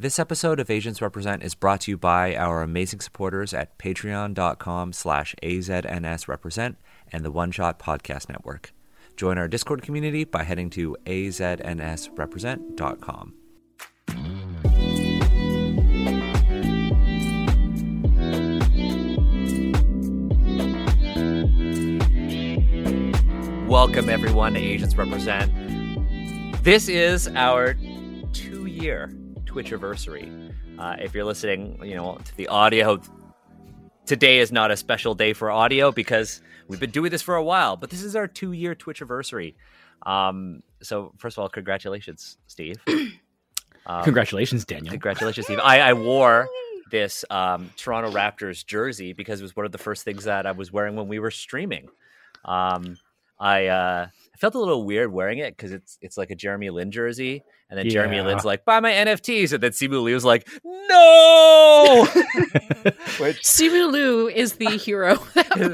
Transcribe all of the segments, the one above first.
This episode of Asians Represent is brought to you by our amazing supporters at patreon.com slash aznsrepresent and the One Shot Podcast Network. Join our Discord community by heading to aznsrepresent.com. Welcome, everyone, to Asians Represent. This is our two year Twitch anniversary. Uh, if you're listening, you know, to the audio, today is not a special day for audio because we've been doing this for a while, but this is our two year Twitch anniversary. Um, so, first of all, congratulations, Steve. Um, Congratulations, Daniel. Congratulations, Steve. I, I wore this um, Toronto Raptors jersey because it was one of the first things that I was wearing when we were streaming. Um, I uh, I felt a little weird wearing it because it's it's like a Jeremy Lin jersey, and then Jeremy Yeah. Lin's like, "Buy my NFTs," and then Simu Liu was like, "No." Which Simu Liu is the hero that we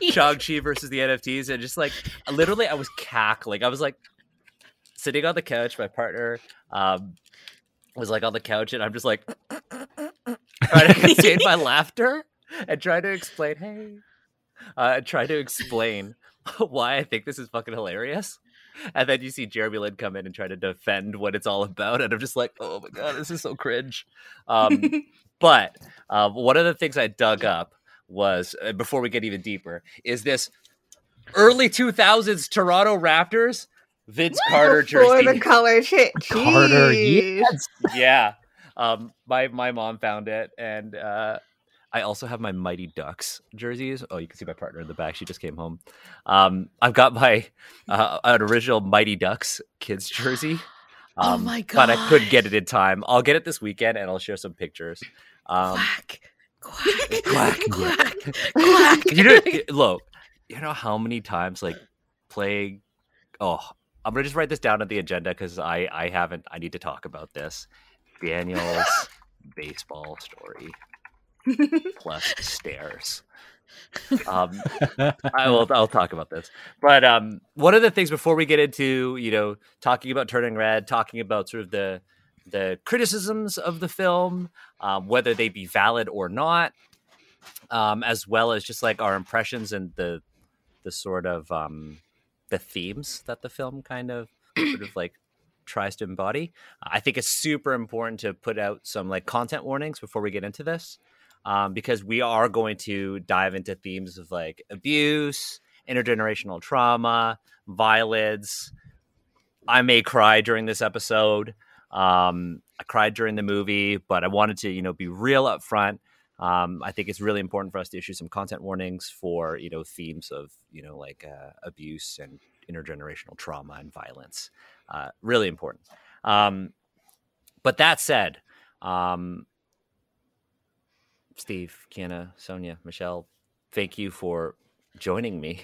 need. Shang Chi versus the NFTs, and just like literally, I was cackling. I was like sitting on the couch. My partner um, was like on the couch, and I'm just like trying to contain my laughter and trying to explain, hey, uh, trying to explain why I think this is fucking hilarious. And then you see Jeremy Lin come in and try to defend what it's all about, and I'm just like, oh my god, this is so cringe. Um, but uh, one of the things I dug up was uh, before we get even deeper is this early 2000s Toronto Raptors Vince Carter Before jersey. the color change. Carter, yes. yeah. Um, my my mom found it, and uh, I also have my Mighty Ducks jerseys. Oh, you can see my partner in the back. She just came home. Um, I've got my uh, an original Mighty Ducks kids jersey. Oh Um, my god. But I couldn't get it in time. I'll get it this weekend, and I'll share some pictures. Um, quack, quack, Quack, quack, quack. you know, look, you know how many times like playing. Oh, I'm gonna just write this down on the agenda because I I haven't. I need to talk about this. Daniel's baseball story plus stairs. Um, I will. I'll talk about this. But um, one of the things before we get into you know talking about Turning Red, talking about sort of the the criticisms of the film, um, whether they be valid or not, um, as well as just like our impressions and the the sort of um, the themes that the film kind of sort of like tries to embody. I think it's super important to put out some like content warnings before we get into this, um, because we are going to dive into themes of like abuse, intergenerational trauma, violence. I may cry during this episode. Um, I cried during the movie, but I wanted to, you know, be real up front. Um, I think it's really important for us to issue some content warnings for, you know, themes of, you know, like uh, abuse and intergenerational trauma and violence. Uh, really important. Um, but that said, um, Steve, Kienna, Sonya, Michelle, thank you for joining me.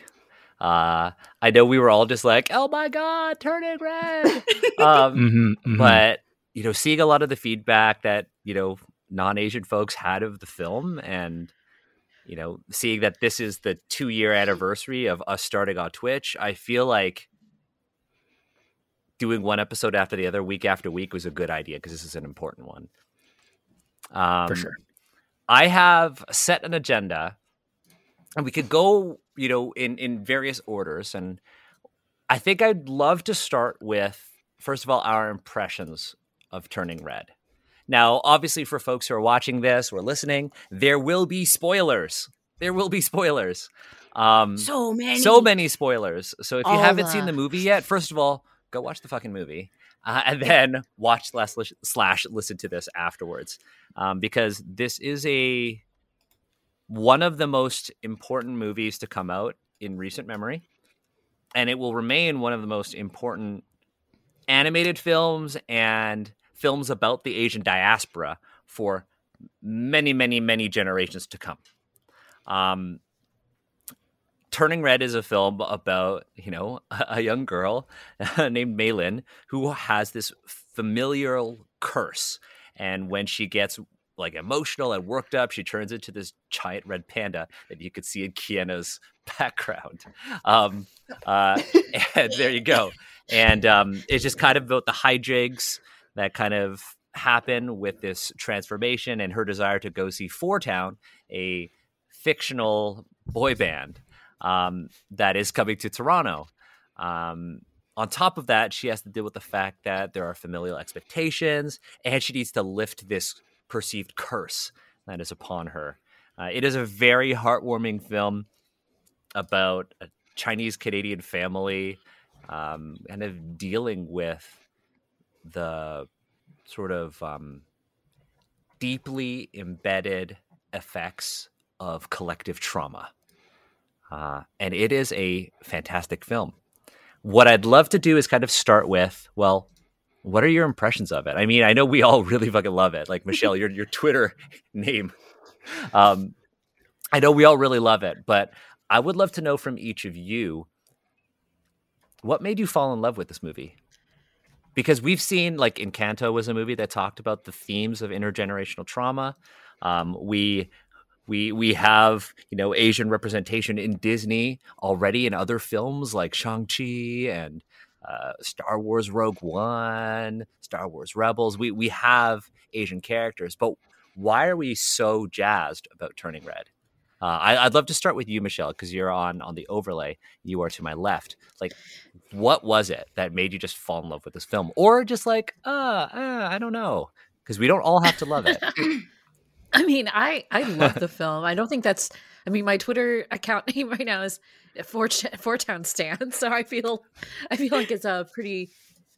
Uh, I know we were all just like, "Oh my god, turning red," um, Mhm, mhm. but you know, seeing a lot of the feedback that you know non-Asian folks had of the film, and you know, seeing that this is the two-year anniversary of us starting on Twitch, I feel like doing one episode after the other, week after week, was a good idea because this is an important one. Um, for sure. I have set an agenda, and we could go, you know, in in various orders. And I think I'd love to start with first of all our impressions of Turning Red. Now, obviously, for folks who are watching this or listening, there will be spoilers. There will be spoilers. Um, So many. so many spoilers. So if you All haven't seen the- the movie yet, first of all, go watch the fucking movie, uh, and then watch slash, slash listen to this afterwards, um, because this is a one of the most important movies to come out in recent memory, and it will remain one of the most important animated films and films about the Asian diaspora for many, many, many generations to come. Um, Turning Red is a film about, you know, a, young girl named Meilin who has this familial curse. And when she gets like emotional and worked up, she turns into this giant red panda that you could see in Kienna's background. Um, uh, and there you go. And um, it's just kind of about the hijinks that kind of happen with this transformation and her desire to go see Four Town, a fictional boy band um, that is coming to Toronto. Um, on top of that, she has to deal with the fact that there are familial expectations and she needs to lift this perceived curse that is upon her. Uh, it is a very heartwarming film about a Chinese Canadian family um, kind of dealing with the sort of um, deeply embedded effects of collective trauma. Uh, and it is a fantastic film. What I'd love to do is kind of start with, well, what are your impressions of it? I mean, I know we all really fucking love it. Like Michelle, your your Twitter name. Um, I know we all really love it, but I would love to know from each of you what made you fall in love with this movie? Because we've seen, like, Encanto was a movie that talked about the themes of intergenerational trauma. Um, we we we have you know Asian representation in Disney already in other films like Shang Chi and uh, Star Wars Rogue One, Star Wars Rebels. We we have Asian characters, but why are we so jazzed about Turning Red? Uh, I, would love to start with you, Michelle, because you're on on the overlay. You are to my left. Like, what was it that made you just fall in love with this film, or just like, uh, uh I don't know, because we don't all have to love it. I mean, I I love the film. I don't think that's. I mean, my Twitter account name right now is Four Four Town Stan, so I feel I feel like it's a pretty.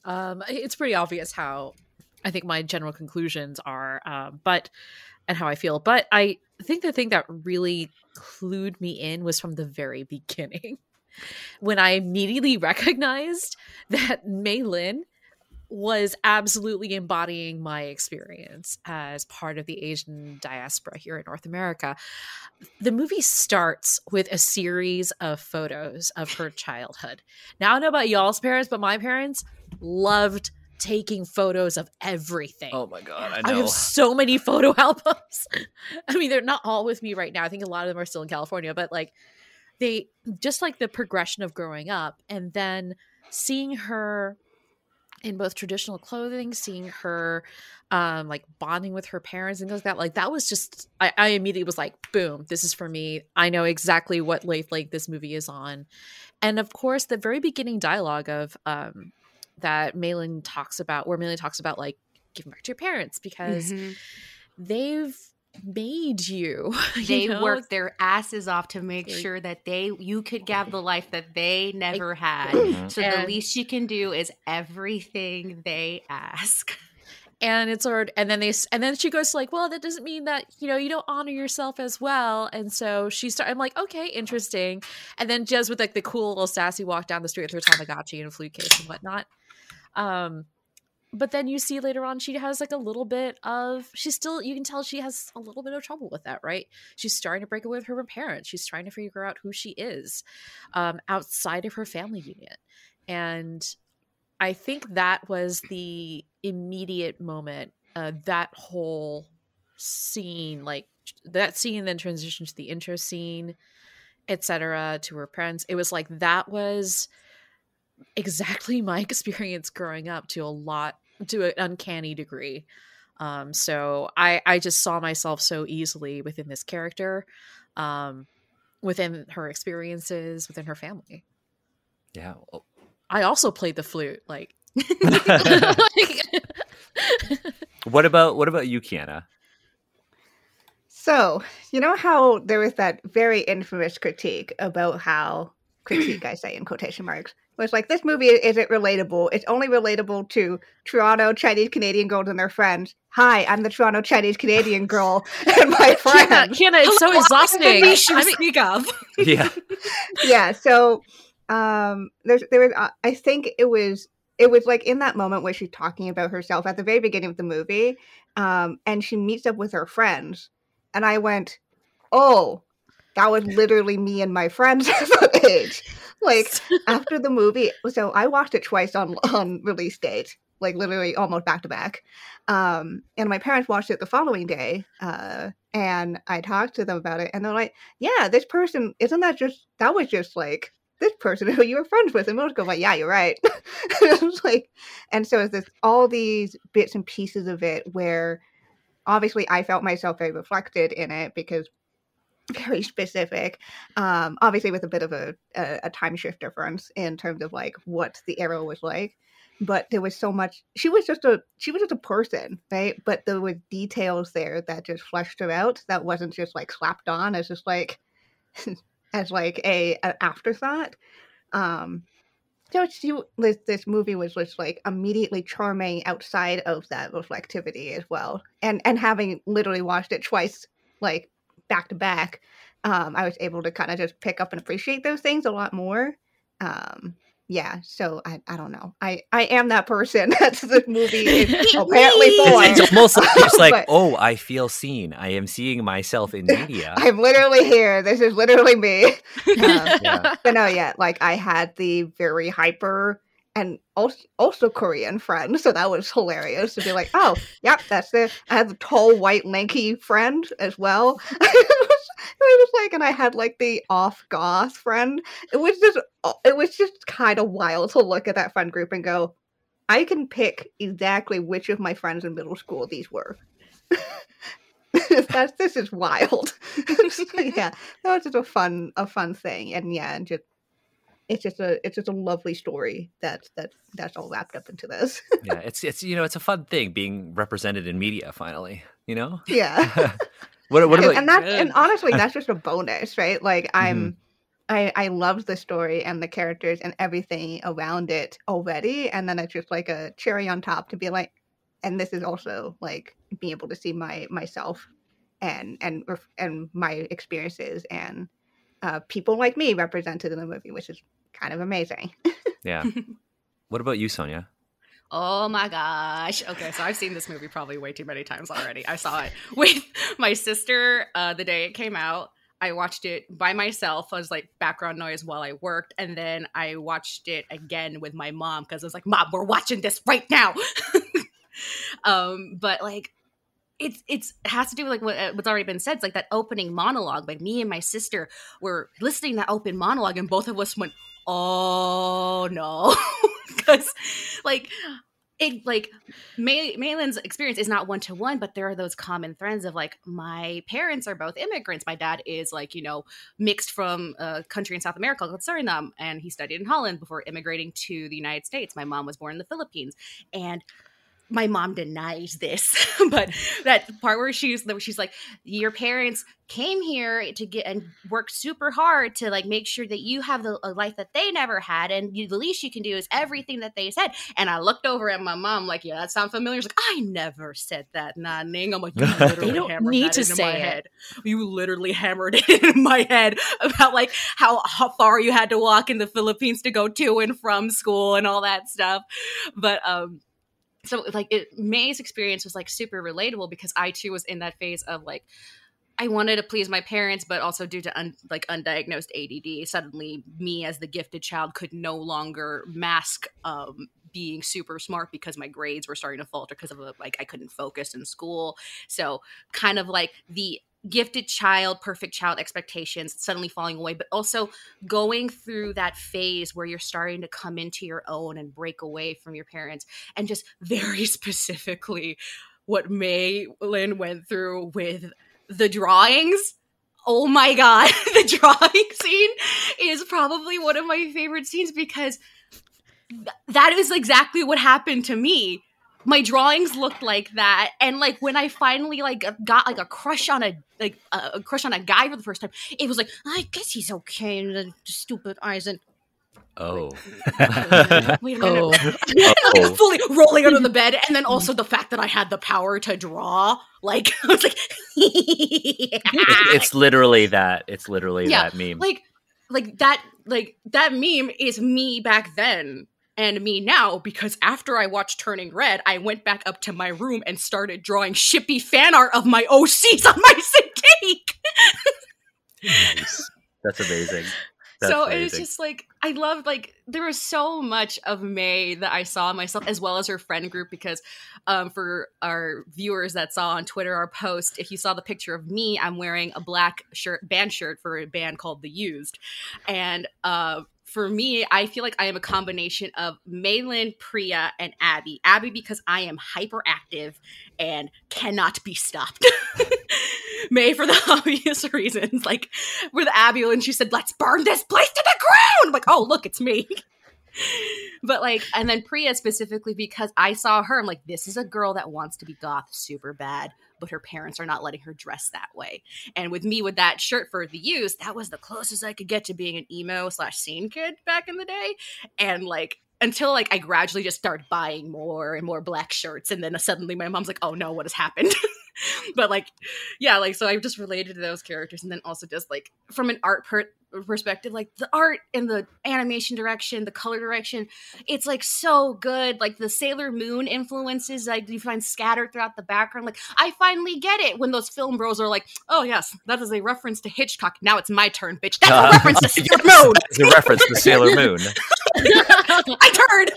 Um, it's pretty obvious how I think my general conclusions are, um, but and how I feel. But I think the thing that really clued me in was from the very beginning when I immediately recognized that Mei Lin was absolutely embodying my experience as part of the Asian diaspora here in North America. The movie starts with a series of photos of her childhood. Now, I don't know about y'all's parents, but my parents loved taking photos of everything. Oh my god, I know. I have so many photo albums. I mean, they're not all with me right now. I think a lot of them are still in California, but like they just like the progression of growing up and then seeing her in both traditional clothing, seeing her um like bonding with her parents and things like that. Like that was just I, I immediately was like, boom, this is for me. I know exactly what wavelength this movie is on. And of course, the very beginning dialogue of um that Mei Lin talks about, where Mei Lin talks about like giving back to your parents because mm-hmm. they've made you. They you know? worked their asses off to make sure that they you could have the life that they never had. Mm-hmm. So and, the least you can do is everything they ask. And it's hard. and then they and then she goes like, well, that doesn't mean that you know you don't honor yourself as well. And so she start. I'm like, okay, interesting. And then just with like the cool little sassy walk down the street with her Tamagotchi and a flute case and whatnot. Um, but then you see later on she has like a little bit of she's still you can tell she has a little bit of trouble with that right? She's starting to break away with her parents. She's trying to figure out who she is um, outside of her family unit. And i think that was the immediate moment uh, that whole scene like that scene then transitioned to the intro scene etc to her parents. It was like that was exactly my experience growing up to a lot to an uncanny degree. Um, so I I just saw myself so easily within this character, um, within her experiences, within her family. Yeah. I also played the flute. Like, what about what about you, Kienna? So you know how there was that very infamous critique about how critique I say in quotation marks was like this movie isn't relatable. It's only relatable to Toronto Chinese Canadian girls and their friends. Hi, I'm the Toronto Chinese Canadian girl and my friends. Kienna, it's so exhausting. I should speak of. yeah, yeah. So um, there's there was uh, I think it was it was like in that moment where she's talking about herself at the very beginning of the movie, um, and she meets up with her friends, and I went, oh that was literally me and my friends at that age. Like after the movie, so I watched it twice on on release date, like literally almost back to back. Um, and my parents watched it the following day, uh, and I talked to them about it, and they're like, "Yeah, this person isn't that just that was just like this person who you were friends with and school. I'm like, yeah, you're right. like, and so it's this all these bits and pieces of it where obviously I felt myself very reflected in it because very specific. Um, obviously with a bit of a, a, a time shift difference in terms of like what the era was like. But there was so much. She was just a she was just a person, right? But there were details there that just fleshed her out. That wasn't just like slapped on as just like as like a an afterthought. Um, so she, this, this movie was just like immediately charming outside of that reflectivity as well, and and having literally watched it twice, like back to back, um, I was able to kind of just pick up and appreciate those things a lot more. Um, yeah, so I, I don't know. I, I am that person that's the movie is apparently for. It's almost like it's like, oh, I feel seen. I am seeing myself in media. I'm literally here. This is literally me. Um, yeah. But no, yeah, like I had the very hyper and also, Korean friend, so that was hilarious to be like, oh, yep, that's it. I had the tall, white, lanky friend as well. it was like, and I had like the off goth friend. It was just, uh, it was just kind of wild to look at that friend group and go, I can pick exactly which of my friends in middle school these were. That's this is wild. yeah, that was just a fun, a fun thing, and yeah, and just it's just a it's just a lovely story that's that that's all wrapped up into this. yeah, it's it's you know it's a fun thing being represented in media finally. You know. Yeah. What, what about, and that's and honestly that's just a bonus, right? Like I'm mm-hmm. I I loved the story and the characters and everything around it already, and then it's just like a cherry on top to be like, and this is also like being able to see my myself and and and my experiences and uh, people like me represented in the movie, which is kind of amazing. yeah. What about you, Sonya? Oh my gosh. Okay, so I've seen this movie probably way too many times already. I saw it with my sister uh, the day it came out. I watched it by myself as like background noise while I worked, and then I watched it again with my mom because I was like, "Mom, we're watching this right now." um, but like, it's it's it has to do with like what, uh, what's already been said. It's like that opening monologue. Like me and my sister were listening to that open monologue, and both of us went, "Oh no." because like it like Mei- Meilin's experience is not one to one, but there are those common threads of like my parents are both immigrants. My dad is like you know mixed from a country in South America called Suriname, and he studied in Holland before immigrating to the United States. My mom was born in the Philippines, and my mom denies this, but that part where she's where she's like, your parents came here to get and work super hard to like make sure that you have the, a life that they never had, and you, the least you can do is everything that they said. And I looked over at my mom like, yeah, that sounds familiar. She's like, I never said that, nah, Ning. I'm like, you literally don't hammered need to say my it. head. You literally hammered it in my head about like how, how far you had to walk in the Philippines to go to and from school and all that stuff. But um so like it Mei's experience was like super relatable because i too was in that phase of like i wanted to please my parents but also due to un, like undiagnosed add suddenly me as the gifted child could no longer mask um, being super smart because my grades were starting to falter because of like i couldn't focus in school. So kind of like the gifted child, perfect child expectations suddenly falling away, but also going through that phase where you're starting to come into your own and break away from your parents. And just very specifically, what May Lin went through with the drawings. Oh my God, the drawing scene is probably one of my favorite scenes because th- that is exactly what happened to me my drawings looked like that and like when i finally like got like a crush on a like a crush on a guy for the first time it was like i guess he's okay and the stupid eyes and Oh. Wait a minute. Oh. oh. fully rolling under the bed. And then also the fact that I had the power to draw. Like, I was like, it's, it's, literally that. It's literally yeah, that meme. Like, like that, like that meme is me back then and me now because after I watched Turning Red, I went back up to my room and started drawing shippy fan art of my OCs on my cake. nice. That's amazing. That's so amazing. it was just like I loved like there was so much of Mei that I saw myself as well as her friend group because um, for our viewers that saw on Twitter our post, if you saw the picture of me, I'm wearing a black shirt band shirt for a band called The Used, and uh, for me, I feel like I am a combination of Meilin, Priya, and Abby. Abby because I am hyperactive and cannot be stopped. Mei for the obvious reasons, like with Abby when she said, "Let's burn this place to the ground." I'm like, oh look, it's me. but like, and then Priya specifically because I saw her. I'm like, this is a girl that wants to be goth super bad but her parents are not letting her dress that way. And with me with that shirt for the use, that was the closest I could get to being an emo slash scene kid back in the day. And like until like I gradually just start buying more and more black shirts, and then suddenly my mom's like, "Oh no, what has happened?" but like, yeah, like so I just related to those characters, and then also just like from an art per- perspective like the art and the animation direction the color direction it's like so good. Like the sailor moon influences like you find scattered throughout the background. Like i finally get it when those film bros are like oh yes that is a reference to hitchcock. Now it's my turn bitch. That's uh, a reference to sailor moon. it's a reference to sailor moon i turned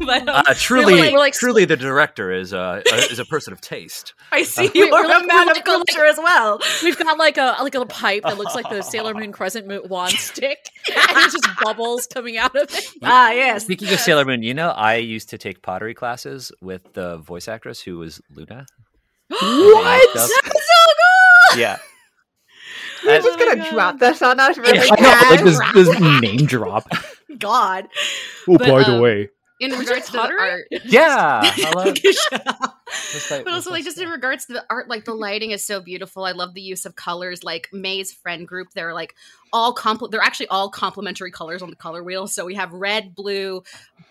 but, um, uh, truly like, like, truly the director is uh, is a person of taste i see uh, you're a man of culture as well we've got like a like a pipe that looks like the sailor moon crescent moon wand stick and there's just bubbles coming out of it. Ah, yes. Speaking of Sailor Moon, you know, I used to take pottery classes with the voice actress who was Luna. what? That's so cool. Yeah. You're just gonna oh drop this on us really yeah, I know, like this, this name drop. God. Oh, but, by um, the way, in regards to the art. Yeah. but also like just in regards to the art, like the lighting is so beautiful. I love the use of colors. Like Mei's friend group, they're like all compl- they're actually all complementary colors on the color wheel. So we have red, blue,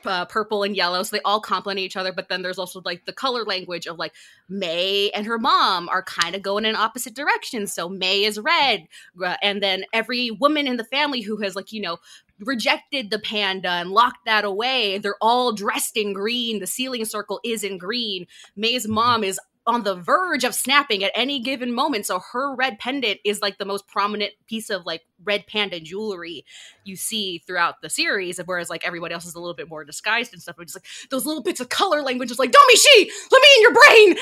uh, purple, and yellow. So they all complement each other. But then there's also like the color language of like Mei and her mom are kind of going in opposite directions. So Mei is red, uh, and then every woman in the family who has like you know rejected the panda and locked that away. They're all dressed in green. The ceiling circle is in green. Mei's mm-hmm. mom is on the verge of snapping at any given moment. So her red pendant is like the most prominent piece of like red panda jewelry you see throughout the series, whereas like everybody else is a little bit more disguised and stuff. But just like those little bits of color language is like, don't be she, let me in your brain.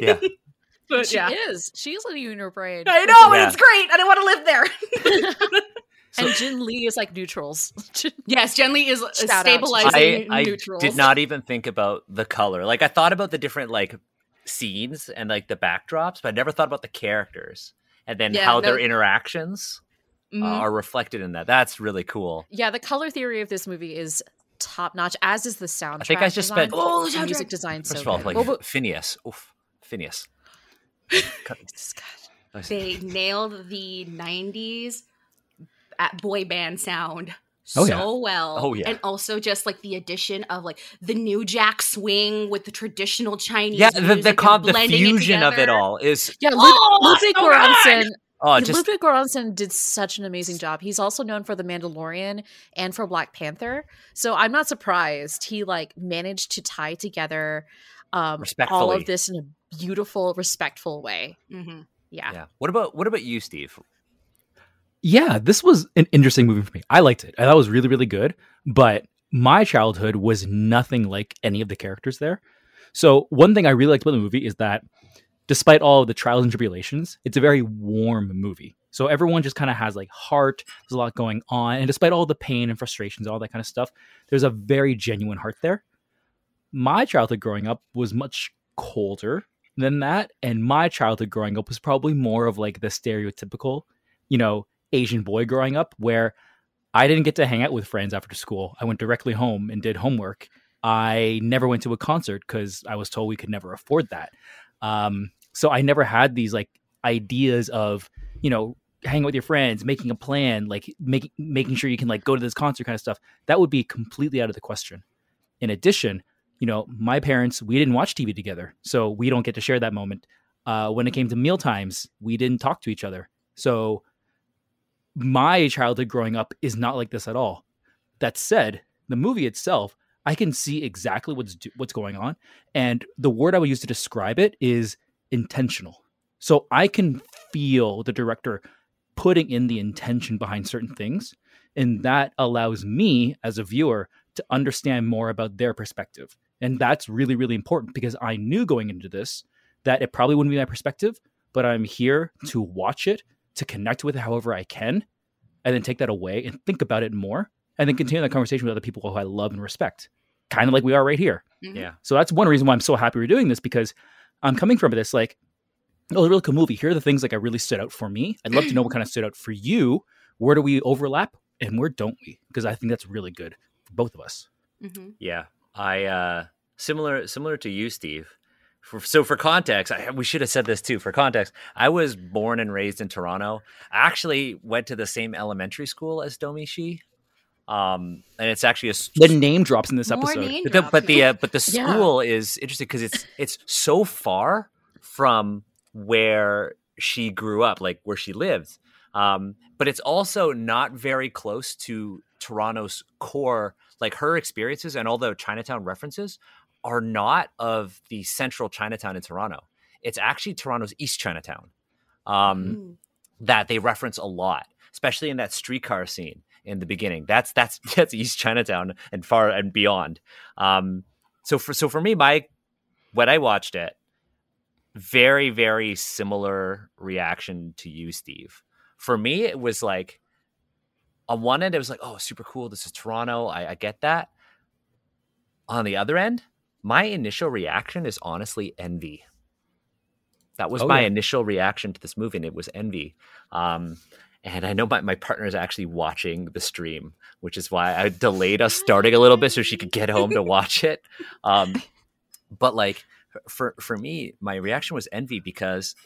yeah. But she yeah. is. She's letting you in her brain. I know, yeah. and it's great. I don't want to live there. So, and Jin Lee is like neutrals. yes, Jin Lee is stabilizing I, neutrals. I did not even think about the color. Like I thought about the different like scenes and like the backdrops, but I never thought about the characters and then yeah, how no. their interactions uh, mm-hmm. uh, are reflected in that. That's really cool. Yeah, the color theory of this movie is top notch, as is the soundtrack. I think I just design. spent oh, the music design. First so of all, like well, but... Finneas, oof, Finneas. they nailed the '90s at boy band sound oh, so yeah. well. Oh yeah. And also just like the addition of like the new jack swing with the traditional Chinese. Yeah, the the, com- the fusion of it all is Yeah, Lud- oh, Ludwig so Göransson Oh, just... Ludwig Göransson did such an amazing job. He's also known for The Mandalorian and for Black Panther. So I'm not surprised he like managed to tie together um, all of this in a beautiful, respectful way. Mm-hmm. Yeah. Yeah. What about what about you, Steve? Yeah, this was an interesting movie for me. I liked it. I thought it was really, really good. But my childhood was nothing like any of the characters there. So one thing I really liked about the movie is that despite all of the trials and tribulations, it's a very warm movie. So everyone just kind of has like heart. There's a lot going on, and despite all the pain and frustrations, all that kind of stuff, there's a very genuine heart there. My childhood growing up was much colder than that, and my childhood growing up was probably more of like the stereotypical, you know, Asian boy growing up where I didn't get to hang out with friends after school. I went directly home and did homework. I never went to a concert because I was told we could never afford that. Um, so I never had these like ideas of, you know, hanging with your friends, making a plan, like making making sure you can like go to this concert kind of stuff. That would be completely out of the question. In addition, you know, my parents, we didn't watch TV together, so we don't get to share that moment. Uh, when it came to meal times, we didn't talk to each other. So my childhood growing up is not like this at all. That said, the movie itself, I can see exactly what's what's going on, and the word I would use to describe it is intentional. So I can feel the director putting in the intention behind certain things, and that allows me as a viewer to understand more about their perspective. And that's really really important because I knew going into this that it probably wouldn't be my perspective, but I'm here to watch it to connect with it however I can, and then take that away and think about it more and then continue that conversation with other people who I love and respect, kind of like we are right here. Mhm. Yeah. So that's one reason why I'm so happy we're doing this because I'm coming from this like, oh, it's a really cool movie. Here are the things like I really stood out for me. I'd love to know what kind of stood out for you. Where do we overlap and where don't we? Because I think that's really good for both of us. Mhm. Yeah, I uh, similar similar to you, Steve. For, so for context, I, we should have said this too. For context, I was born and raised in Toronto. I actually went to the same elementary school as Domee Shi, um, and it's actually a s- The name drops in this More episode. but the, but the uh, but the Yeah. school is interesting because it's it's so far from where she grew up, like where she lived. Um, but it's also not very close to Toronto's core. Like her experiences and all the Chinatown references are not of the central Chinatown in Toronto. It's actually Toronto's East Chinatown. Um, Mm. that they reference a lot, especially in that streetcar scene in the beginning. That's that's that's East Chinatown and far and beyond. Um, so for so for me, my when I watched it, very very similar reaction to you, Steve. For me, it was like on one end, it was like, oh, super cool. This is Toronto. I, I get that. On the other end, my initial reaction is honestly envy. That was Oh, my yeah. initial reaction to this movie, and it was envy. Um, and I know my, my partner is actually watching the stream, which is why I delayed us starting a little bit so she could get home to watch it. Um, but like for for me, my reaction was envy because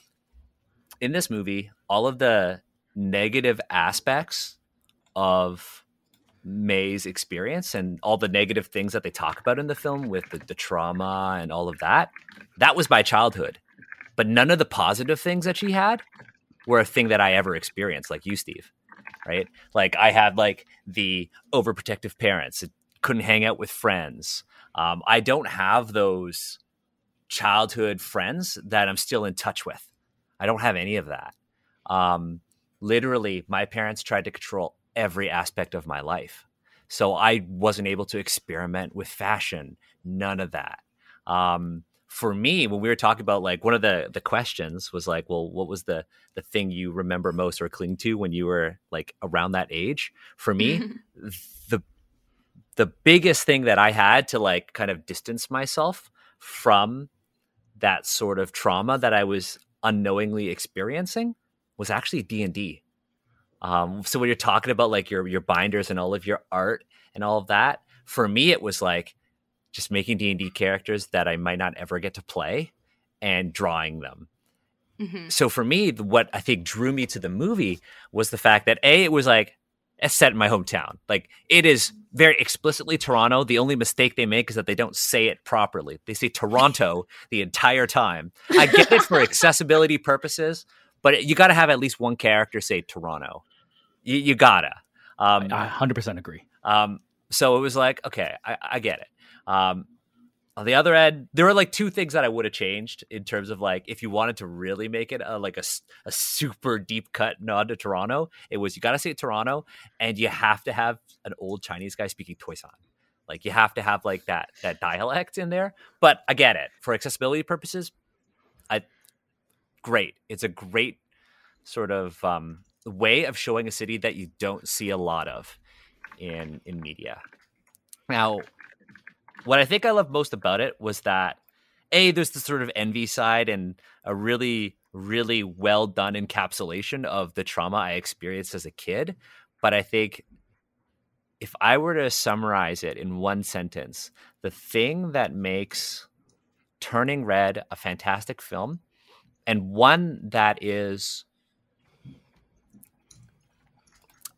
in this movie, all of the negative aspects of Mei's experience and all the negative things that they talk about in the film with the, the trauma and all of that, that was my childhood. But none of the positive things that she had were a thing that I ever experienced, like you, Steve. Right? Like I had like the overprotective parents, couldn't hang out with friends. Um, I don't have those childhood friends that I'm still in touch with. I don't have any of that. Um, literally, my parents tried to control every aspect of my life. So I wasn't able to experiment with fashion, none of that. Um, for me, when we were talking about like one of the the questions was like, well, what was the the thing you remember most or cling to when you were like around that age? For me, the the biggest thing that I had to like kind of distance myself from that sort of trauma that I was unknowingly experiencing was actually D and D. Um, so when you're talking about like your your binders and all of your art and all of that, for me it was like just making D and D characters that I might not ever get to play and drawing them Mhm. so for me, the- what I think drew me to the movie was the fact that a it was like it's set in my hometown. Like it is very explicitly Toronto. The only mistake they make is that they don't say it properly. They say Toronto the entire time. I get it for accessibility purposes, but you got to have at least one character say Toronto. You, you gotta. Um, I 100% agree. um, so it was like, okay, I, I get it. Um, on the other end, there were like two things that I would have changed in terms of like if you wanted to really make it a, like a, a super deep cut nod to Toronto, it was you got to say Toronto and you have to have an old Chinese guy speaking Toisan. Like you have to have like that that dialect in there. But I get it for accessibility purposes. I great. It's a great sort of um, way of showing a city that you don't see a lot of in in media. Now, what I think I love most about it was that a there's the sort of envy side and a really really well done encapsulation of the trauma I experienced as a kid. But I think if I were to summarize it in one sentence, the thing that makes Turning Red a fantastic film and one that is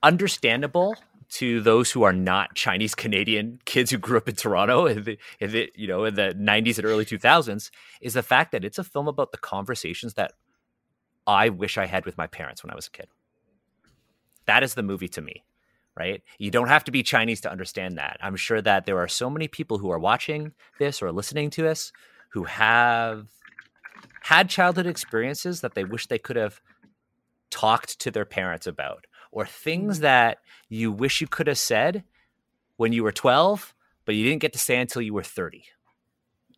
understandable to those who are not Chinese Canadian kids who grew up in Toronto in the, in the you know in the 90s and early 2000s is the fact that it's a film about the conversations that I wish I had with my parents when I was a kid. That is the movie to me, right? You don't have to be Chinese to understand that. I'm sure that there are so many people who are watching this or listening to us who have had childhood experiences that they wish they could have talked to their parents about or things that you wish you could have said when you were 12 but you didn't get to say until you were 30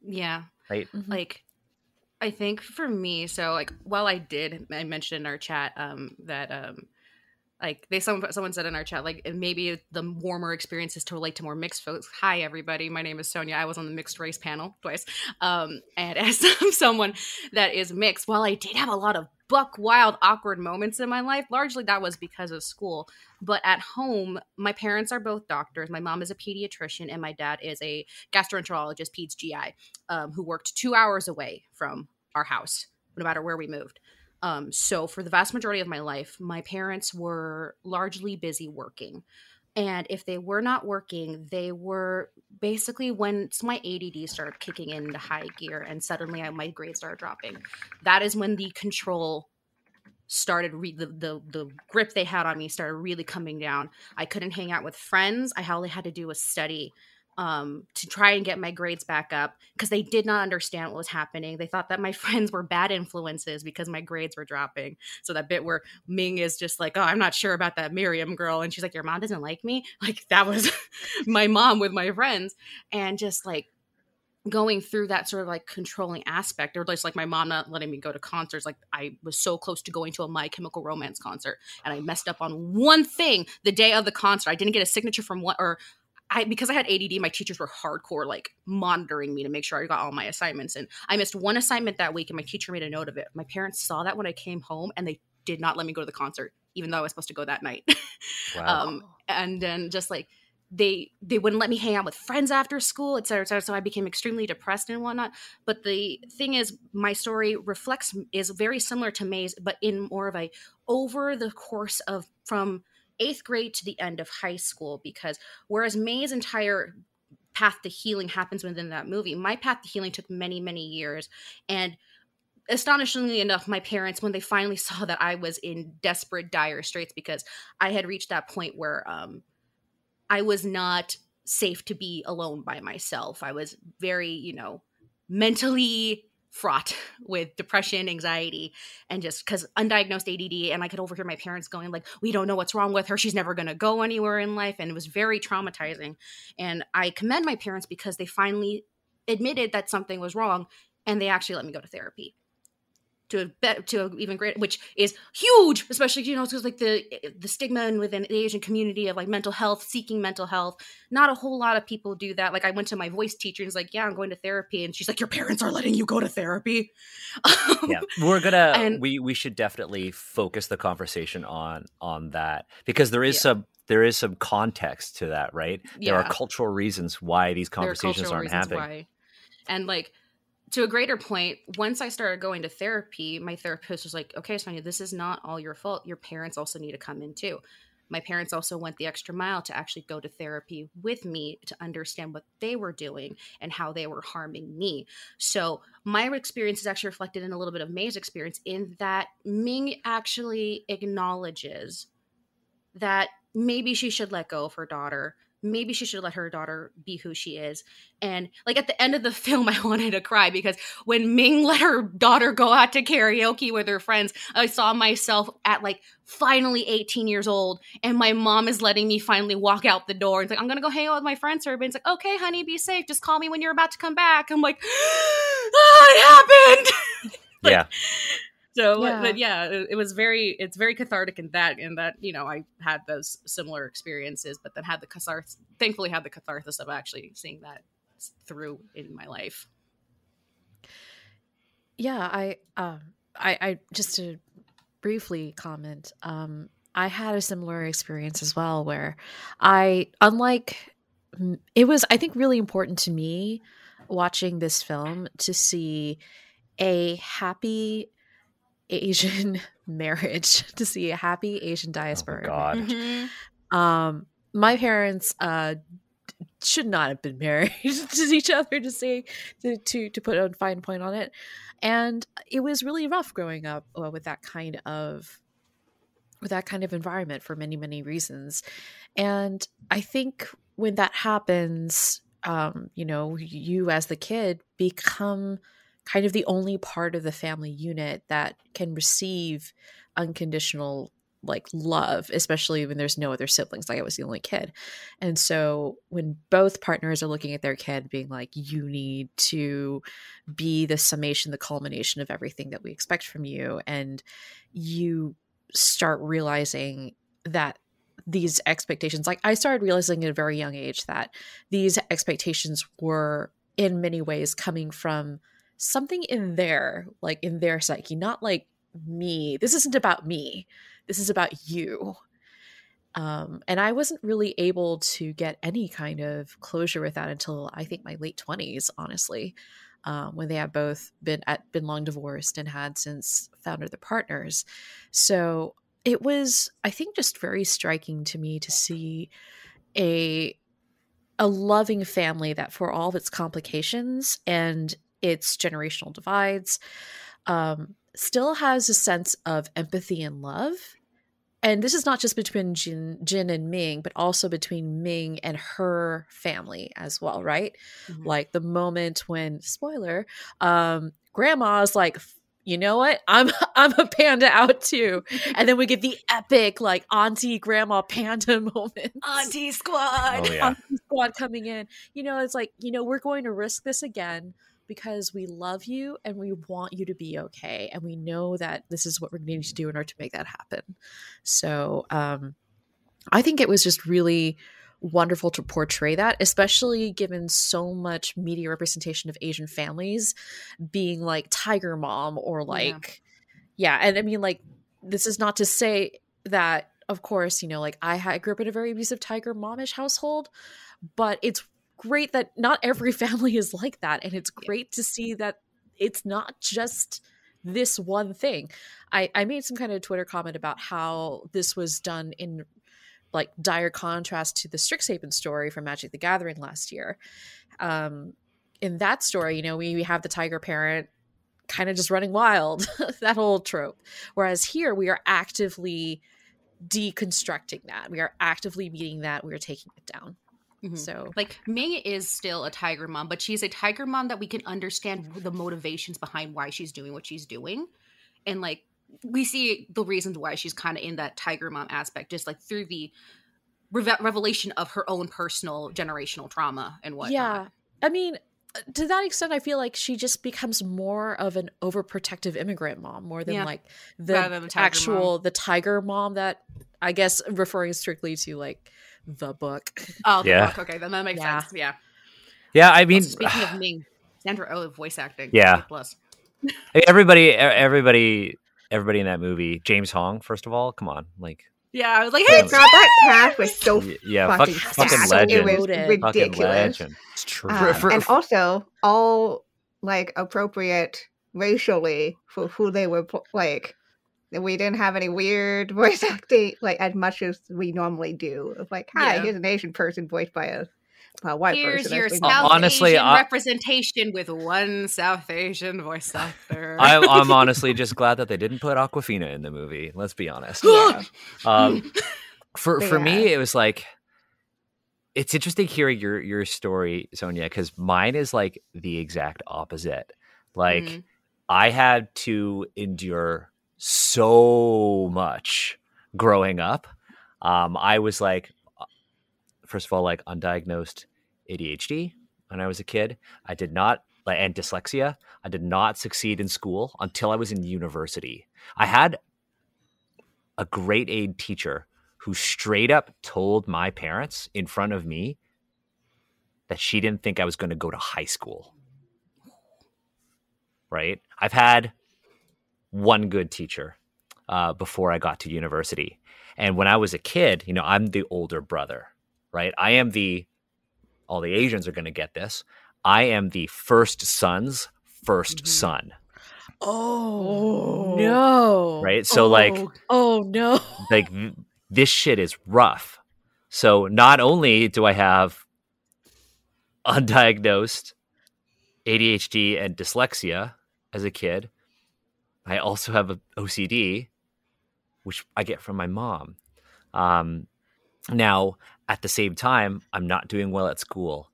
Yeah. right? Mhm. like i think for me so like while i did i mentioned in our chat um that um like they someone someone said in our chat like maybe the warmer experiences to relate to more mixed folks. Hi everybody. My name is sonya. I was on the mixed race panel twice. Um and as someone that is mixed while i did have a lot of buck wild awkward moments in my life. Largely that was because of school. But at home my parents are both doctors. My mom is a pediatrician and my dad is a gastroenterologist peds gi um, who worked two hours away from our house no matter where we moved. Um, so for the vast majority of my life, my parents were largely busy working. And if they were not working, they were basically once my ADD started kicking into high gear and suddenly I, my grades started dropping. That is when the control started re- the, the the grip they had on me started really coming down. I couldn't hang out with friends. I I had to do was study um, to try and get my grades back up because they did not understand what was happening. They thought that my friends were bad influences because my grades were dropping. So that bit where Ming is just like, "Oh, I'm not sure about that Miriam girl," and she's like, "Your mom doesn't like me." Like that was my mom with my friends, and just like going through that sort of like controlling aspect or just like my mom not letting me go to concerts like i was so close to going to a my chemical romance concert and i messed up on one thing the day of the concert i didn't get a signature from one or I because I had ADD, my teachers were hardcore like monitoring me to make sure I got all my assignments. And I missed one assignment that week, and my teacher made a note of it. My parents saw that when I came home, and they did not let me go to the concert, even though I was supposed to go that night. Wow. um, and then just like they they wouldn't let me hang out with friends after school, et cetera, et cetera. So I became extremely depressed and whatnot. But the thing is, my story reflects is very similar to Mei's, but in more of a over the course of from eighth grade to the end of high school because whereas Mei's entire path to healing happens within that movie, my path to healing took many, many years. And astonishingly enough, my parents, when they finally saw that I was in desperate, dire straits because I had reached that point where um, I was not safe to be alone by myself. I was very, you know, mentally fraught with depression, anxiety, and just because undiagnosed ADD. And I could overhear my parents going like, "We don't know what's wrong with her. She's never going to go anywhere in life," and it was very traumatizing. And I commend my parents because they finally admitted that something was wrong, and they actually let me go to therapy to a bet to a even greater which is huge especially you know because like the the stigma and within the asian community of like mental health seeking mental health. Not a whole lot of people do that. Like i went to my voice teacher and was like yeah i'm going to therapy. And she's like your parents are letting you go to therapy. Yeah. We're gonna and- we we should definitely focus the conversation on on that because there is Yeah. some there is some context to that right? Yeah. there are cultural reasons why these there are conversations aren't happening. why. And like to a greater point, once I started going to therapy, my therapist was like, "Okay, Sonya, this is not all your fault. Your parents also need to come in too." My parents also went the extra mile to actually go to therapy with me to understand what they were doing and how they were harming me. So my experience is actually reflected in a little bit of Mei's experience in that Ming actually acknowledges that maybe she should let go of her daughter. Maybe she should let her daughter be who she is. And like at the end of the film, I wanted to cry because when Ming let her daughter go out to karaoke with her friends, I saw myself at like finally 18 years old, and my mom is letting me finally walk out the door. It's like, I'm gonna go hang out with my friends. Her, it's like, okay, honey, be safe. Just call me when you're about to come back. I'm like, oh, it happened. Like, yeah So, Yeah. but yeah, it, it was very, it's very cathartic in that, in that, you know, I had those similar experiences, but then had the catharsis, thankfully had the catharsis of actually seeing that through in my life. Yeah, I um I I just to briefly comment, um I had a similar experience as well where I unlike it was I think really important to me watching this film to see a happy Asian marriage, to see a happy Asian diaspora. God. Mm-hmm. Um, my parents uh should not have been married to each other to say to to, to put a fine point on it, and it was really rough growing up uh, with that kind of with that kind of environment for many many reasons, and I think when that happens, um, you know, you as the kid become kind of the only part of the family unit that can receive unconditional like love especially when there's no other siblings like i was the only kid. And so when both partners are looking at their kid being like you need to be the summation the culmination of everything that we expect from you and you start realizing that these expectations like i started realizing at a very young age that these expectations were in many ways coming from something in there like in their psyche not like me. This isn't about me. This is about you. Um, and i wasn't really able to get any kind of closure with that until i think my late 20s honestly um, when they had both been at been long divorced and had since found other partners. So it was i think just very striking to me to see a a loving family that for all of its complications and its generational divides um, still has a sense of empathy and love and this is not just between Jin, Jin and Ming, but also between Ming and her family as well, right? Mhm. Like the moment when, spoiler, um, grandma's like, you know what? I'm I'm a panda out too, and then we get the epic like auntie grandma panda moment. Auntie Squad. Oh yeah. Auntie squad coming in. You know, it's like you know we're going to risk this again because we love you and we want you to be okay, and we know that this is what we're going to do in order to make that happen. So, um, I think it was just really wonderful to portray that, especially given so much media representation of Asian families being like Tiger Mom or like, yeah. And I mean, like, this is not to say that, of course, you know, like I, I grew up in a very abusive Tiger Momish household, but it's great that not every family is like that. And it's great to see that it's not just this one thing. I, I made some kind of Twitter comment about how this was done in like dire contrast to the Strixhaven story from Magic the Gathering last year. Um, in that story, you know, we, we have the tiger parent kind of just running wild, that whole trope. Whereas here, we are actively deconstructing that. We are actively meeting that. We are taking it down. Mhm. So, Like Ming is still a tiger mom, but she's a tiger mom that we can understand the motivations behind why she's doing what she's doing, and like we see the reasons why she's kind of in that tiger mom aspect, just like through the reve- revelation of her own personal generational trauma and whatnot. yeah. I mean, uh, to that extent, I feel like she just becomes more of an overprotective immigrant mom more than Yeah. like the than the actual the tiger mom that I guess referring strictly to like the book. Oh, the Yeah. book. Okay, then that makes Yeah. sense. Yeah. Yeah, I mean, Also, speaking of Ming, Sandra Oh voice acting. Yeah. A plus. everybody, everybody, everybody in that movie. James Hong, first of all, come on, like, Yeah, I was like, hey, God, that path was so y- yeah, fuck, fucking fucking legend, It was Loaded. fucking ridiculous. legend. It's true. Um, For- and for- also all like appropriate racially for who they were like we didn't have any weird voice acting like as much as we normally do of like hi Yeah. here's an asian person voiced by a, a white here's person your South honestly, Asian I- representation with one South Asian voice actor. I, I'm honestly just glad that they didn't put Awkwafina in the movie. Let's be honest. Yeah. Um, for But for me, it was like it's interesting hearing your your story, Sonya, because mine is like the exact opposite. Like Mhm. I had to endure so much growing up. Um, I was like, uh, first of all, like undiagnosed ADHD when I was a kid. I did not and dyslexia. I did not succeed in school until I was in university. I had a grade aid teacher who straight up told my parents in front of me that she didn't think I was going to go to high school. Right? I've had one good teacher uh, before I got to university. And when I was a kid, you know, I'm the older brother, right? I am the, all the Asians are going to get this. I am the first son's 1st Mhm. son, Oh, no. right? So, like, Oh, Oh no. like this shit is rough. So not only do I have undiagnosed ADHD and dyslexia as a kid, I also have a OCD, which I get from my mom. Um, now, at the same time, I'm not doing well at school.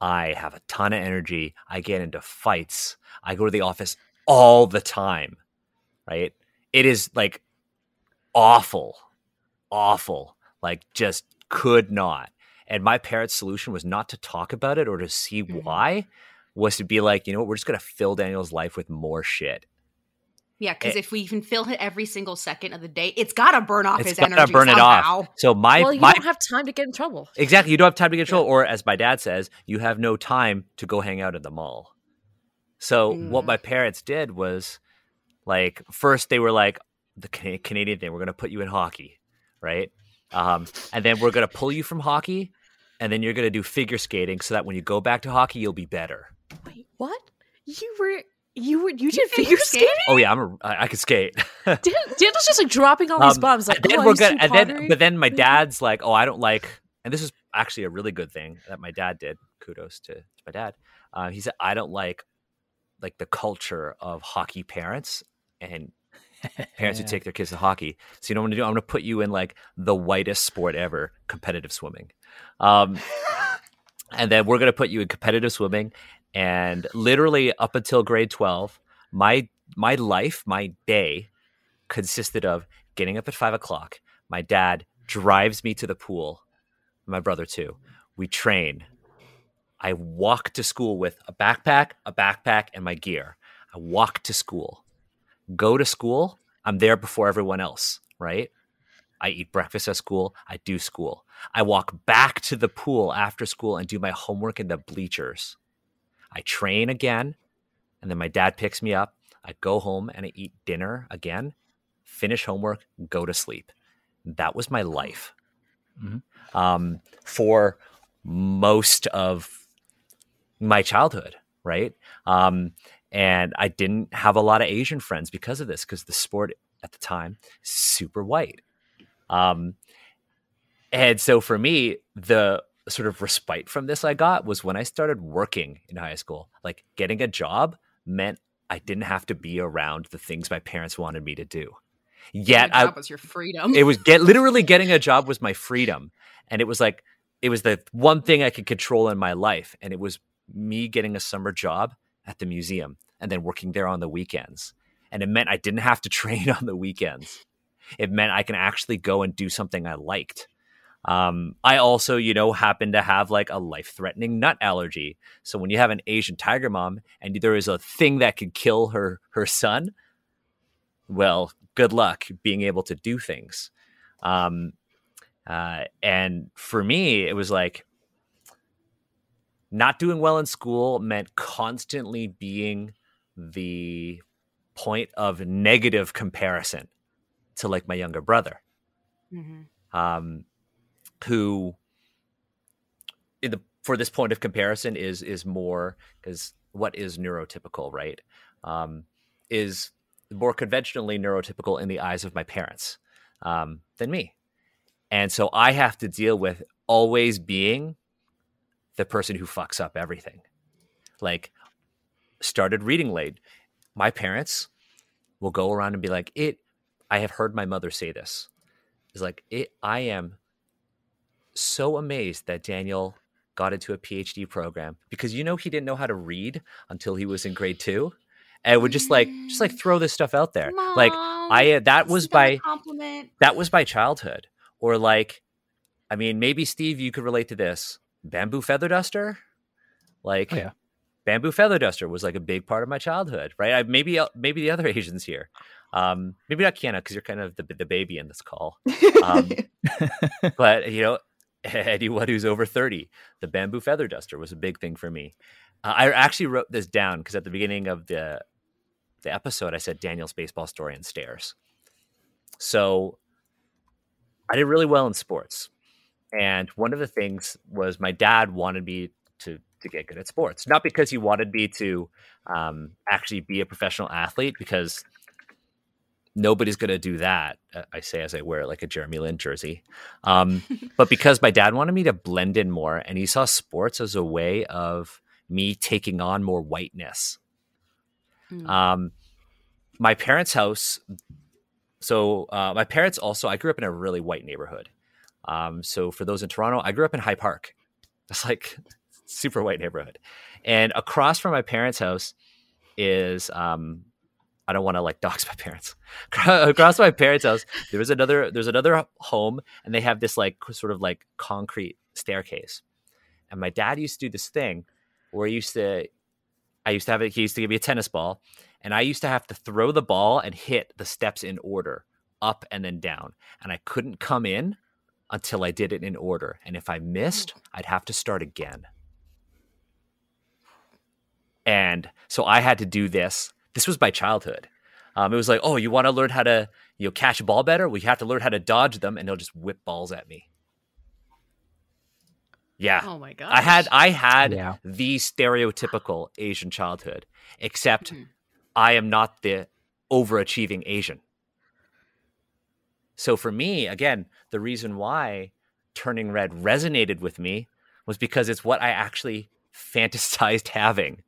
I have a ton of energy. I get into fights. I go to the office all the time. Right? It is like awful, awful. Like just could not. And my parents' solution was not to talk about it or to see Mhm. why, was to be like, you know what, we're just gonna fill Daniel's life with more shit. Yeah, because Eh. if we can fill it every single second of the day, it's got to burn off It's his energy. burn it somehow. off. So my well, you my don't have time to get in trouble. exactly, you don't have time to get control, or as my dad says, you have no time to go hang out at the mall. So what Mm. my parents did was, like, first they were like the Canadian thing, we're gonna put you in hockey, right? Um, and then we're gonna pull you from hockey, and then you're gonna do figure skating, so that when you go back to hockey, you'll be better. Wait, what? You were you were you did You figure figure skating? Oh yeah, I'm a I, I can skate. Dan- Daniel's just like dropping all these Um, bombs. Like, and then oh, I we're used to gonna, do and then, but then my dad's like, oh, I don't like, and this is actually a really good thing that my dad did. Kudos to, to my dad. Uh, he said, I don't like, like the culture of hockey parents and parents who take their kids to hockey. So you know what I'm gonna do? I'm gonna put you in like the whitest sport ever, competitive swimming. Um, and then we're gonna put you in competitive swimming. And literally up until grade twelve, my my life, my day, consisted of getting up at five o'clock. My dad drives me to the pool. My brother too. We train. I walk to school with a backpack, a backpack, and my gear. I walk to school. Go to school. I'm there before everyone else, right? I eat breakfast at school. I do school. I walk back to the pool after school and do my homework in the bleachers. I train again, and then my dad picks me up. I go home and I eat dinner again, finish homework, go to sleep. That was my life Mhm. um, for most of my childhood, right? Um, and I didn't have a lot of Asian friends because of this, because the sport at the time super white. Um, and so for me, the sort of respite from this I got was when I started working in high school. Like getting a job meant I didn't have to be around the things my parents wanted me to do. Yet I was your freedom. it was get literally getting a job was my freedom and it was like it was the one thing i could control in my life and it was me getting a summer job at the museum and then working there on the weekends and it meant i didn't have to train on the weekends it meant i can actually go and do something i liked um, i also you know happen to have like a life threatening nut allergy. So when you have an asian tiger mom and there is a thing that could kill her her son well good luck being able to do things. Um, uh, and for me, it was like not doing well in school meant constantly being the point of negative comparison to like my younger brother, Mhm. um, who in the for this point of comparison is is more because what is neurotypical, right? Um, is more conventionally neurotypical in the eyes of my parents um, than me. And so I have to deal with always being the person who fucks up everything. Like, started reading late. My parents will go around and be like, "It." I have heard my mother say this. Is like, "It." I am so amazed that Daniel got into a PhD program because you know he didn't know how to read until he was in grade two, and would just like just like throw this stuff out there. Like I uh, that was is not a by compliment. that was by childhood. Or like, I mean, maybe Steve, you could relate to this. Bamboo feather duster, like Oh, yeah. bamboo feather duster was like a big part of my childhood, right? I, maybe uh, maybe the other Asians here, um, maybe not Kienna because you're kind of the the baby in this call, Um, but you know. Anyone who's over 30, the bamboo feather duster was a big thing for me. Uh, I actually wrote this down because at the beginning of the the episode, I said Daniel's baseball story and stairs. So I did really well in sports. And one of the things was my dad wanted me to to get good at sports, not because he wanted me to um, actually be a professional athlete, because nobody's going to do that. uh, I say as I wear like a Jeremy Lin jersey, um, but because my dad wanted me to blend in more, and he saw sports as a way of me taking on more whiteness. Mm. Um, my parents' house. So uh, my parents also. I grew up in a really white neighborhood. Um, so for those in Toronto, I grew up in High Park. It's like super white neighborhood, and across from my parents' house is. Um, I don't want to like dox my parents. across uh, my parents' house, there was another. There's another home, and they have this like sort of like concrete staircase. And my dad used to do this thing where he used to I used to have it. He used to give me a tennis ball, and I used to have to throw the ball and hit the steps in order, up and then down. And I couldn't come in until I did it in order. And if I missed, I'd have to start again. And so I had to do this. This was my childhood. Um, it was like, oh, you want to learn how to you know catch a ball better? Well, you have to learn how to dodge them, and they'll just whip balls at me. Yeah, Oh my god. I had I had Yeah. the stereotypical Asian childhood, except Mhm. I am not the overachieving Asian. So for me, again, the reason why Turning Red resonated with me was because it's what I actually fantasized having.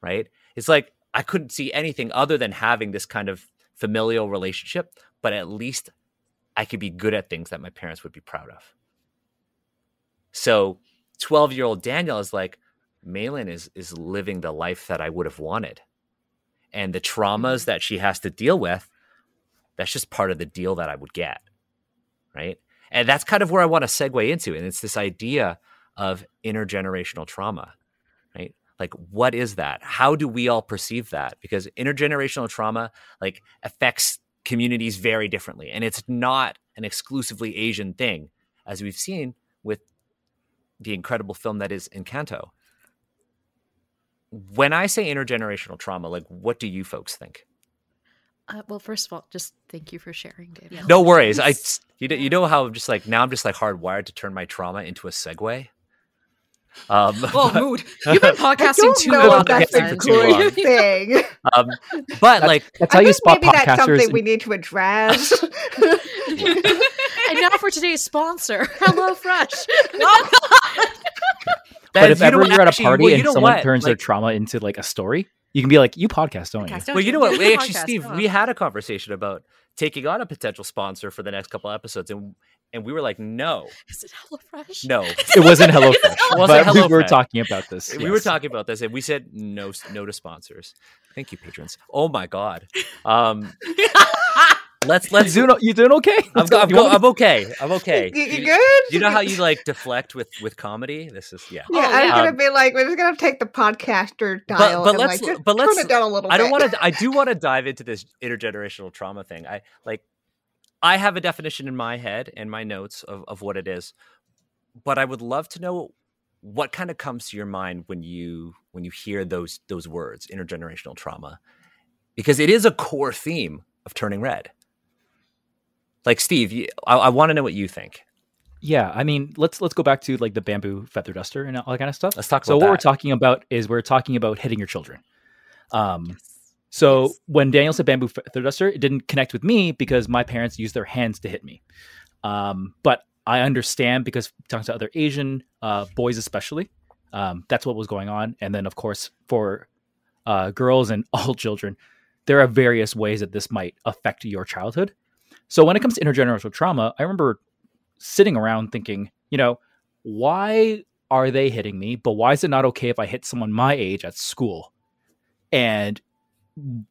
Right? It's like I couldn't see anything other than having this kind of familial relationship, but at least I could be good at things that my parents would be proud of. So 12 year old Daniel is like, Meilin is is living the life that I would have wanted. And the traumas mm-hmm. that she has to deal with, that's just part of the deal that I would get. Right. And that's kind of where I want to segue into. And it's this idea of intergenerational trauma. Like, what is that? How do we all perceive that? Because intergenerational trauma like affects communities very differently. And it's not an exclusively Asian thing, as we've seen with the incredible film that is Encanto. When I say intergenerational trauma, like what do you folks think? Uh, well, first of all, just thank you for sharing, David. Yeah. No worries. I you know, you know how I'm just like now I'm just like hardwired to turn my trauma into a segue. Um, Oh, but, mood. You've been I podcasting don't too know long. if that's podcasting a for long. good thing. um, but like That's I how you think spot maybe that's podcasters. something we need to address. and now for today's sponsor, Hello Fresh. that- but if you ever you're at a party well, and someone what? turns their trauma into like a story, you can be like, "You podcast, don't you?" Podcast, Well, you know what? We actually, Podcast, Steve, we had a conversation about taking on a potential sponsor for the next couple episodes, and and we were like, no, Is it Hello Fresh? no. It wasn't HelloFresh, It wasn't but we were talking about this. We were talking about this, and we said no, no to sponsors. Thank you, patrons. Oh my god. Um, let's let's You doing, you doing okay? I'm, go. I'm, go- I'm okay. I'm okay. you, you You- good? You know how you like deflect with with comedy? This is yeah. Yeah, Oh, I'm yeah. gonna Um, be like, we're just gonna take the podcaster dial but and let's- like just but let's- turn it down a little I don't want to. I do want to dive into this intergenerational trauma thing. I like. I have a definition in my head and my notes of, of what it is, but I would love to know what kind of comes to your mind when you when you hear those those words intergenerational trauma, because it is a core theme of Turning Red. Like Steve, you, I, I want to know what you think. Yeah, I mean, let's let's go back to like the bamboo feather duster and all that kind of stuff. Let's talk So what we're talking about is we're talking about hitting your children. Um, So Yes. when Daniel said bamboo feather duster, it didn't connect with me because my parents used their hands to hit me. Um, but I understand because talking to other Asian uh, boys, especially, um, that's what was going on. And then, of course, for uh, girls and all children, there are various ways that this might affect your childhood. So when it comes to intergenerational trauma, I remember sitting around thinking, you know, why are they hitting me? But why is it not okay if I hit someone my age at school? And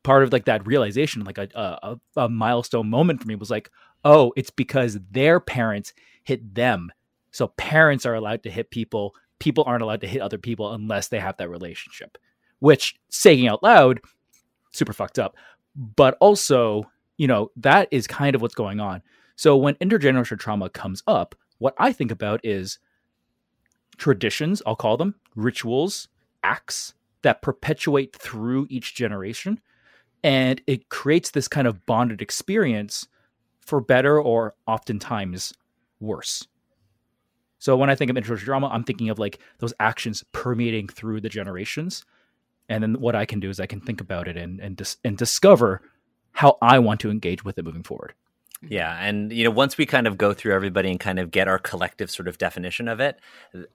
part of like that realization, like a, a a milestone moment for me was like, oh, it's because their parents hit them. So parents are allowed to hit people. People aren't allowed to hit other people unless they have that relationship. Which saying out loud, super fucked up. But also, you know, that is kind of what's going on. So when intergenerational trauma comes up, what I think about is traditions, I'll call them, rituals, acts that perpetuate through each generation. And it creates this kind of bonded experience for better or oftentimes worse. So when I think of intergenerational drama, I'm thinking of like those actions permeating through the generations. And then what I can do is I can think about it and and, dis- and discover how I want to engage with it moving forward. Yeah, and you know, once we kind of go through everybody and kind of get our collective sort of definition of it,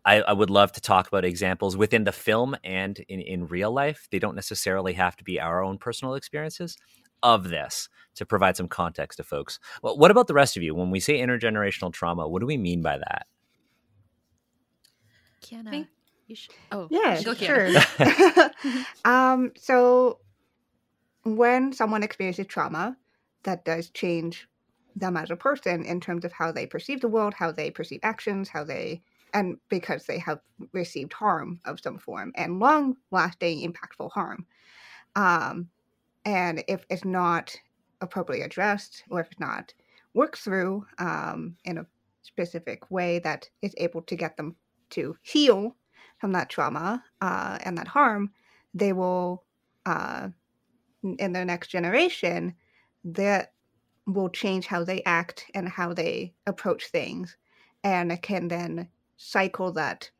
I, I would love to talk about examples within the film and in, in real life. They don't necessarily have to be our own personal experiences of this to provide some context to folks. Well, what about the rest of you? When we say intergenerational trauma, what do we mean by that? Kienna, Me? you should. Oh, Yeah, Go, sure. Um, so when someone experiences trauma, that does change them as a person in terms of how they perceive the world, how they perceive actions, how they and because they have received harm of some form and long lasting impactful harm. Um, and if it's not appropriately addressed or if it's not worked through um, in a specific way that is able to get them to heal from that trauma uh, and that harm, they will, uh, in their next generation, that will change how they act and how they approach things, and can then cycle that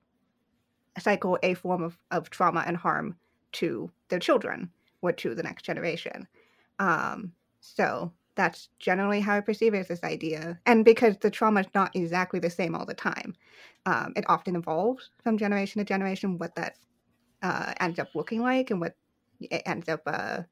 cycle a form of, of trauma and harm to their children or to the next generation. Um, so that's generally how I perceive it as this idea. And because the trauma is not exactly the same all the time, um, it often evolves from generation to generation what that uh, ends up looking like and what it ends up, uh,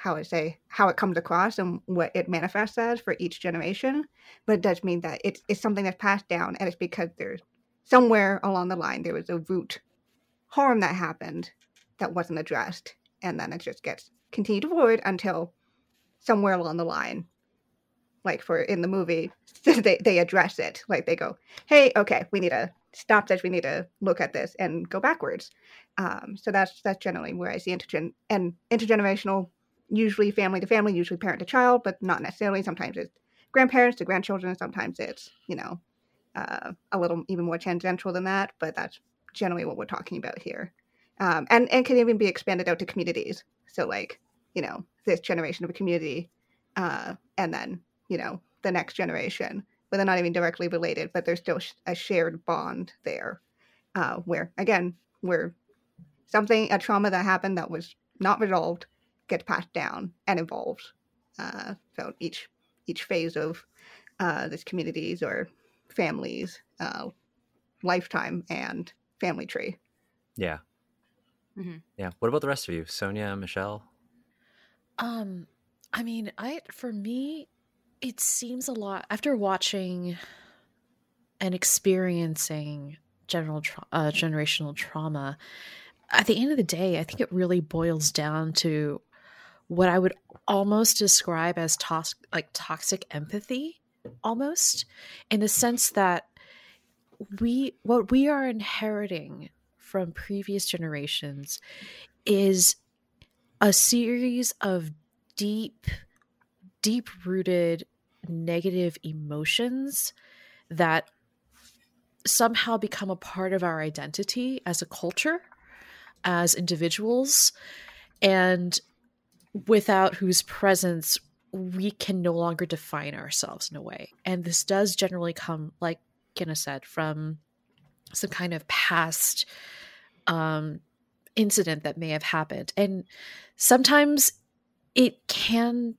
how I say, how it comes across and what it manifests as for each generation. But it does mean that it's, it's something that's passed down and it's because there's somewhere along the line there was a root harm that happened that wasn't addressed. And then it just gets continued forward until somewhere along the line like for in the movie they, they address it like they go hey okay we need to stop this we need to look at this and go backwards um, so that's that's generally where i see intergen and intergenerational usually family to family usually parent to child but not necessarily. Sometimes it's grandparents to grandchildren sometimes it's you know uh, a little even more tangential than that but that's generally what we're talking about here. Um, and and can even be expanded out to communities. So like you know this generation of a community uh, and then you know the next generation but they're not even directly related but there's still a shared bond there. Uh, where again where something a trauma that happened that was not resolved gets passed down and evolves uh, so each each phase of uh, this communities or families uh, lifetime and family tree Yeah. Mhm. Yeah. What about the rest of you, Sonya, Michelle? Um, I mean, I for me, it seems a lot after watching and experiencing general tra- uh, generational trauma. At the end of the day, I think it really boils down to what I would almost describe as like toxic empathy, almost in the sense that we what we are inheriting from previous generations is a series of deep deep rooted negative emotions that somehow become a part of our identity as a culture as individuals and without whose presence we can no longer define ourselves in a way. And this does generally come like Kienna said from some kind of past um incident that may have happened. And sometimes it can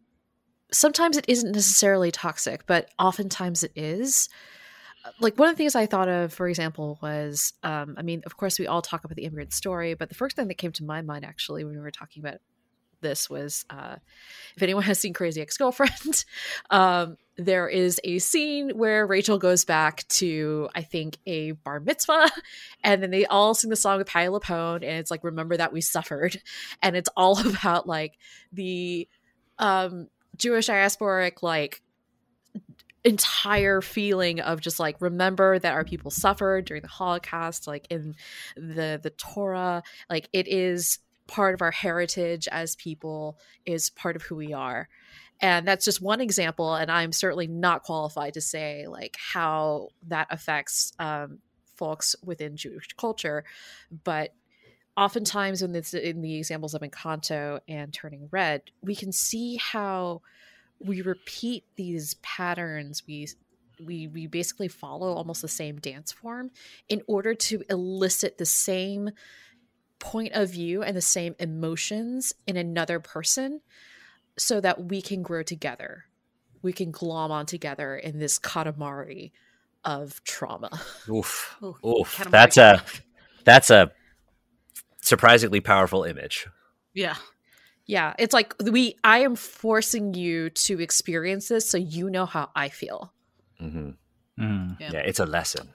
sometimes it isn't necessarily toxic but oftentimes it is. Like one of the things i thought of for example was um, i mean of course we all talk about the immigrant story but the first thing that came to my mind actually when we were talking about this was uh, if anyone has seen crazy ex-girlfriend um, there is a scene where rachel goes back to i think a bar mitzvah and then they all sing the song with Patti LuPone, and it's like "Remember that we suffered," and it's all about like the um, Jewish diasporic like entire feeling of just like remember that our people suffered during the Holocaust, like in the the Torah, like it is part of our heritage as people, is part of who we are. And that's just one example, and I'm certainly not qualified to say like how that affects um, folks within Jewish culture, but oftentimes in this in the examples of Encanto and Turning Red, we can see how we repeat these patterns. We we we basically follow almost the same dance form in order to elicit the same point of view and the same emotions in another person so that we can grow together. We can glom on together in this katamari of trauma. Oof. Ooh, Oof. That's a that's a surprisingly powerful image. yeah. Yeah, it's like we I am forcing you to experience this so you know how I feel. hmm Mm. Yeah. Yeah, it's a lesson.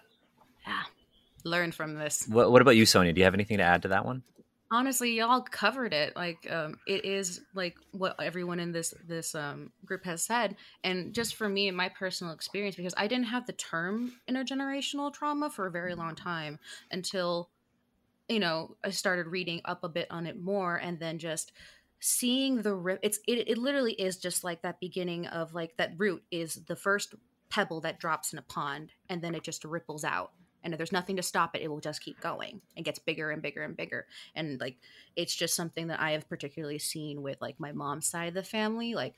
Learn from this. What, what about you, Sonya? Do you have anything to add to that one? honestly y'all covered it like um it is like what everyone in this this um group has said and just for me in my personal experience because i didn't have the term intergenerational trauma for a very long time until you know, I started reading up a bit on it more and then just seeing the rip it's it, it literally is just like that beginning of like that root is the first pebble that drops in a pond and then it just ripples out and if there's nothing to stop it it will just keep going. And gets bigger and bigger and bigger. And like it's just something that i have particularly seen with like my mom's side of the family. Like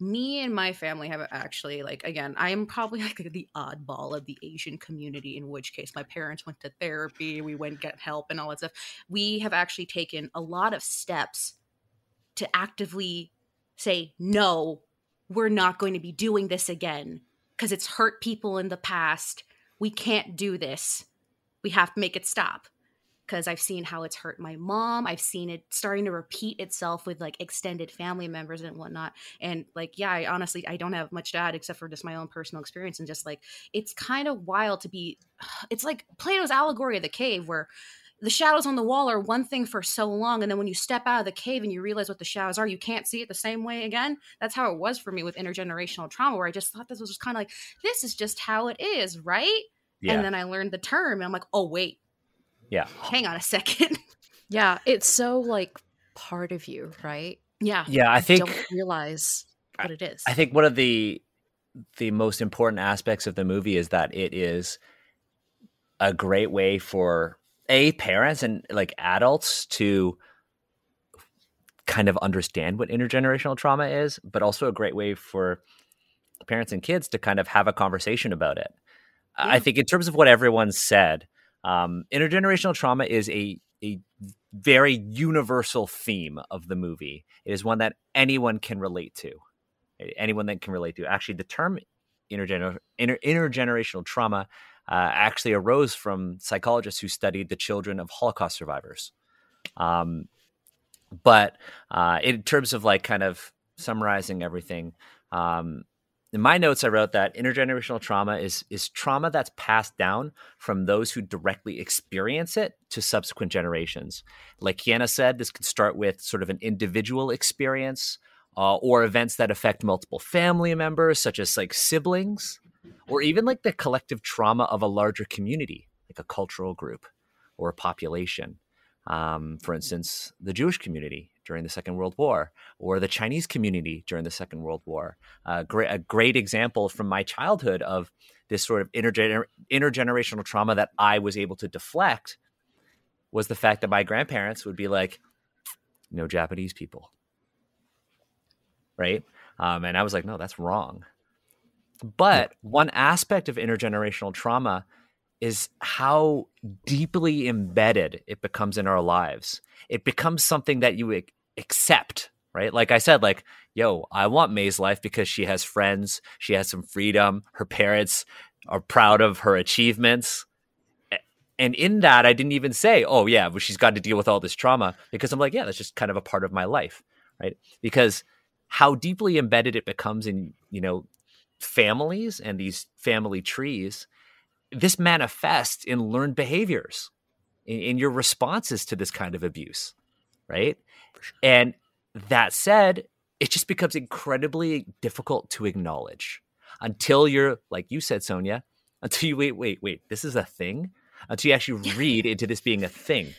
me and my family have actually like again i am probably like the oddball of the asian community in which case my parents went to therapy we went get help and all that stuff. We have actually taken a lot of steps to actively say no we're not going to be doing this again because it's hurt people in the past we can't do this we have to make it stop because I've seen how it's hurt my mom. I've seen it starting to repeat itself with like extended family members and whatnot. And like, yeah, I honestly I don't have much to add except for just my own personal experience and just like it's kind of wild to be. It's like Plato's allegory of the cave where the shadows on the wall are one thing for so long and then when you step out of the cave and you realize what the shadows are you can't see it the same way again that's how it was for me with intergenerational trauma where i just thought this was just kind of like this is just how it is right Yeah. and then i learned the term and i'm like oh wait yeah. hang on a second Yeah, it's so like part of you, right? yeah Yeah. I think Don't realize what it is. I think one of the the most important aspects of the movie is that it is a great way for a parents and like adults to kind of understand what intergenerational trauma is, but also a great way for parents and kids to kind of have a conversation about it. I think in terms of what everyone said, um, intergenerational trauma is a a very universal theme of the movie. It is one that anyone can relate to. Anyone that can relate to. Actually, the term intergener- inter- intergenerational trauma uh, actually arose from psychologists who studied the children of Holocaust survivors. Um, but uh, in terms of like kind of summarizing everything, um, in my notes, I wrote that intergenerational trauma is is trauma that's passed down from those who directly experience it to subsequent generations. Like Kienna said, this could start with sort of an individual experience uh, or events that affect multiple family members, such as like siblings, or even like the collective trauma of a larger community, like a cultural group or a population. Um, for instance, the Jewish community during the Second World War, or the Chinese community during the Second World War. Uh, great, a great example from my childhood of this sort of intergener- intergenerational trauma that I was able to deflect was the fact that my grandparents would be like, "No Japanese people," right? Um, and I was like, "No, that's wrong." But one aspect of intergenerational trauma is how deeply embedded it becomes in our lives. It becomes something that you accept, right? Like I said, like, yo, I want Mei's life because she has friends, she has some freedom, her parents are proud of her achievements. And in that, I didn't even say, oh, yeah, well, she's got to deal with all this trauma because I'm like, yeah, that's just kind of a part of my life, right? Because how deeply embedded it becomes in, you know, families and these family trees this manifests in learned behaviors in, in, your responses to this kind of abuse right? And that said it just becomes incredibly difficult to acknowledge until you're like you said sonya until you wait wait wait this is a thing? Until you actually read into this being a thing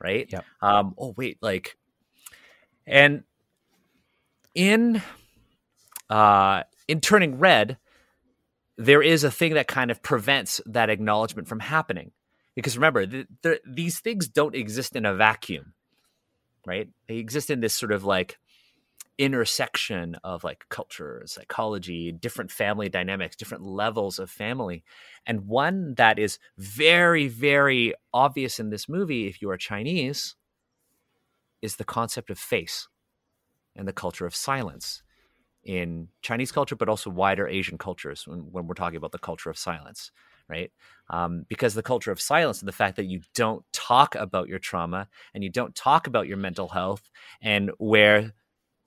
right? Yep. um oh wait like and in uh in turning red there is a thing that kind of prevents that acknowledgement from happening. Because remember, th- th- these things don't exist in a vacuum, right? They exist in this sort of like intersection of like culture, psychology, different family dynamics, different levels of family. And one that is very, very obvious in this movie, if you are Chinese, is the concept of face and the culture of silence in Chinese culture, but also wider Asian cultures when, when we're talking about the culture of silence, right? Um, because the culture of silence and the fact that you don't talk about your trauma and you don't talk about your mental health, and where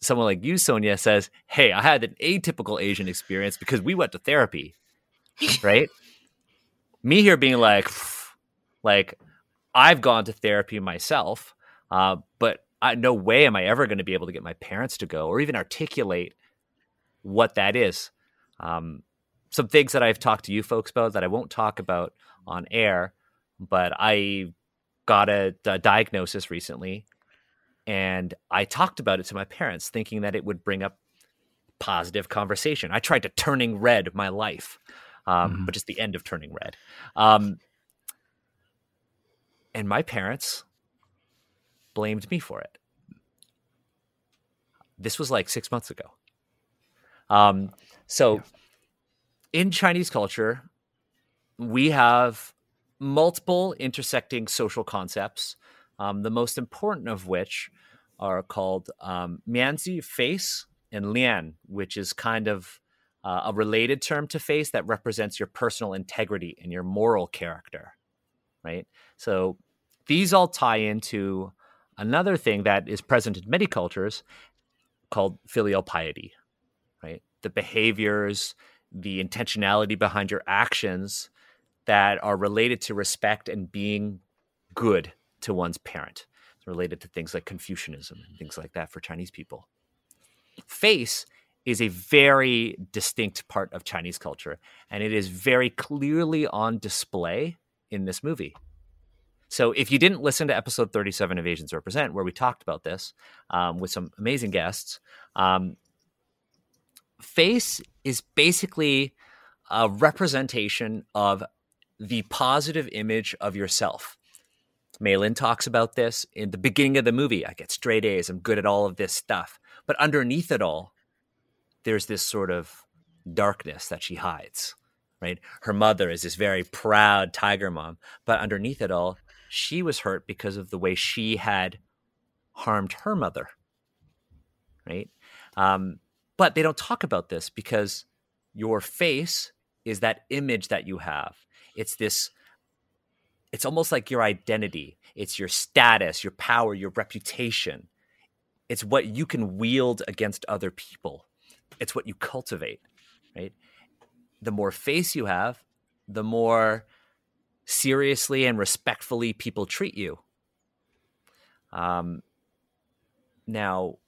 someone like you, Sonya, says, Hey, I had an atypical Asian experience because we went to therapy, right? Me here being like, like, I've gone to therapy myself, uh, but I, no way am I ever going to be able to get my parents to go or even articulate what that is. Um, some things that I've talked to you folks about that I won't talk about on air, but I got a, a diagnosis recently, and I talked about it to my parents, thinking that it would bring up positive conversation. I tried to turning red my life, um, Mhm. but just the end of turning red. Um, and my parents blamed me for it. This was like six months ago. Um, so, in Chinese culture, we have multiple intersecting social concepts. Um, the most important of which are called um, mianzi, face, and lian, which is kind of uh, a related term to face that represents your personal integrity and your moral character, right? So these all tie into another thing that is present in many cultures called filial piety? The behaviors, the intentionality behind your actions that are related to respect and being good to one's parent. It's related to things like Confucianism and things like that for Chinese people. Face is a very distinct part of Chinese culture, and it is very clearly on display in this movie. So, if you didn't listen to episode 37 of Asians Represent, where we talked about this um, with some amazing guests, um, face is basically a representation of the positive image of yourself. Meilin talks about this in the beginning of the movie. I get straight A's. I'm good at all of this stuff. But underneath it all, there's this sort of darkness that she hides, right? Her mother is this very proud tiger mom. But underneath it all, she was hurt because of the way she had harmed her mother, right? Um, but they don't talk about this because your face is that image that you have. It's this it's almost like your identity. It's your status, your power, your reputation. It's what you can wield against other people. It's what you cultivate, right? The more face you have, the more seriously and respectfully people treat you. Um, now,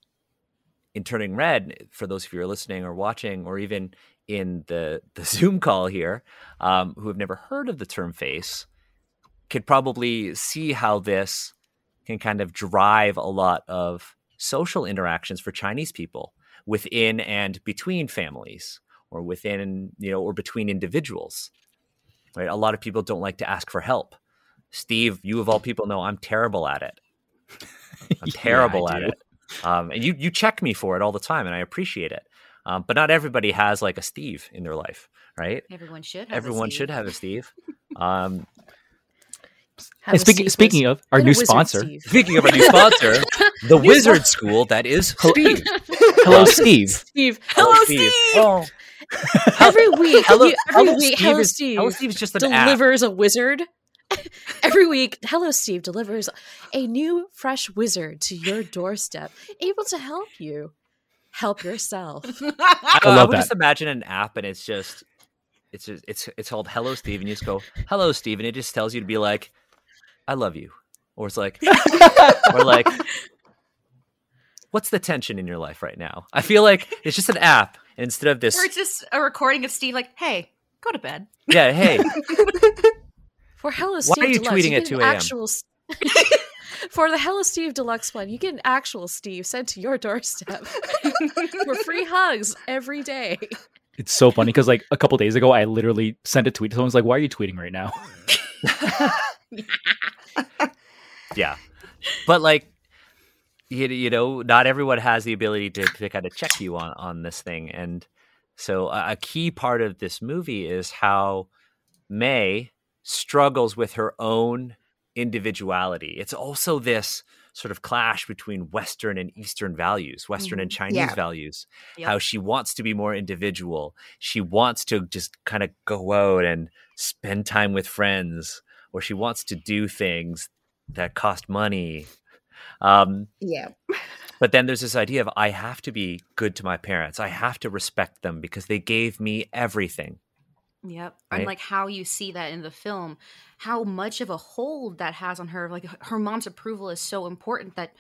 in turning red, for those of you who are listening or watching, or even in the the Zoom call here, um, who have never heard of the term face, could probably see how this can kind of drive a lot of social interactions for Chinese people within and between families, or within you know, or between individuals. Right? A lot of people don't like to ask for help. Steve, you of all people know I'm terrible at it. I'm Yeah, terrible at do. it. Um, and you you check me for it all the time, and I appreciate it. Um, but not everybody has like a Steve in their life, right? Everyone should. Have a Everyone Steve. should have a Steve. Um, Have And a speaking Steve speaking of our new sponsor, Steve. speaking of our new sponsor, the New Wizard spon- School that is Steve. hello Steve. Steve. Hello, Steve. Oh, Every week, hello, you- every hello, week, Steve Hello is, Steve Hello Steve just an app. delivers a wizard. Every week, Hello Steve delivers a new, fresh wizard to your doorstep, able to help you help yourself. I, I I love would that. just imagine an app, and it's just, it's just, it's it's called Hello Steve, and you just go Hello Steve, and it just tells you to be like, I love you, or it's like, or like, what's the tension in your life right now? I feel like it's just an app instead of this. Or it's just a recording of Steve like, hey, go to bed. Yeah, hey, For Hello Why Steve are you Deluxe, tweeting you at 2 a.m.? Actual, for the Hello Steve Deluxe plan, you get an actual Steve sent to your doorstep for free hugs every day. It's so funny because like a couple days ago, I literally sent a tweet to someone's like, "Why are you tweeting right now?" yeah, but like. You, you know, not everyone has the ability to, to kind of check you on, on this thing. And so, a, a key part of this movie is how Mei struggles with her own individuality. It's also this sort of clash between Western and Eastern values, Western and Chinese Yeah. values. Yep. How she wants to be more individual. She wants to just kind of go out and spend time with friends, or she wants to do things that cost money. Um, Yeah. but then there's this idea of I have to be good to my parents. I have to respect them because they gave me everything. Yep. Right. And like how you see that in the film, how much of a hold that has on her. Like her mom's approval is so important that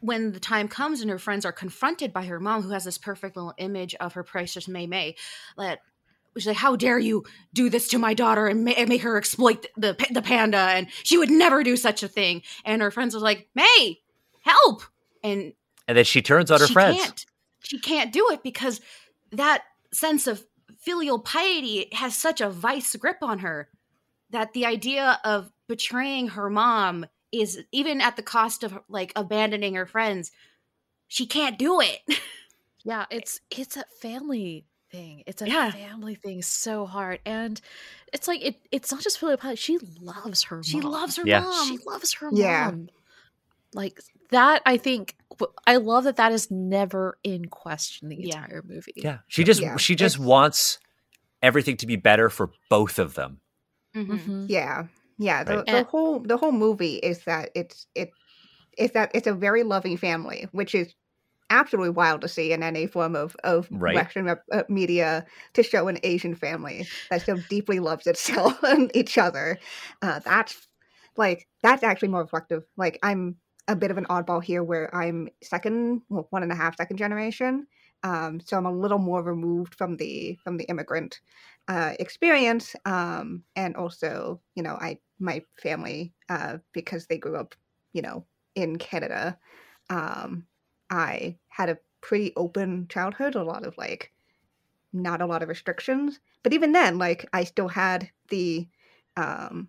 when the time comes and her friends are confronted by her mom, who has this perfect little image of her precious Mei Mei, that she's like, "How dare you do this to my daughter and, ma- and make her exploit the the panda?" And she would never do such a thing. And her friends was like, "Mei, help!" And And then she turns on her she friends. Can't, she can't do it because that sense of filial piety has such a vice grip on her that the idea of betraying her mom is even at the cost of like abandoning her friends. She can't do it. Yeah, it's it's a family thing. It's a Yeah. family thing so hard. And it's like it it's not just filial piety. She loves her She mom. loves her Yeah. mom. She loves her Yeah. mom. Like that I think w- I love that that is never in question the Yeah. entire movie. Yeah, she just Yeah, she just it's- wants everything to be better for both of them. Mhm. Mhm. Yeah, yeah. The, Right. the And- whole the whole movie is that it's it is that it's a very loving family, which is absolutely wild to see in any form of of Right. Western rep- uh, media to show an Asian family that so deeply loves itself and each other. Uh, that's like that's actually more reflective. Like I'm a bit of an oddball here, where I'm second, well, one and a half second generation. Um, so I'm a little more removed from the from the immigrant uh, experience, um, and also, you know, I my family uh, because they grew up, you know, in Canada. Um, I had a pretty open childhood, a lot of like not a lot of restrictions, but even then, like I still had the um,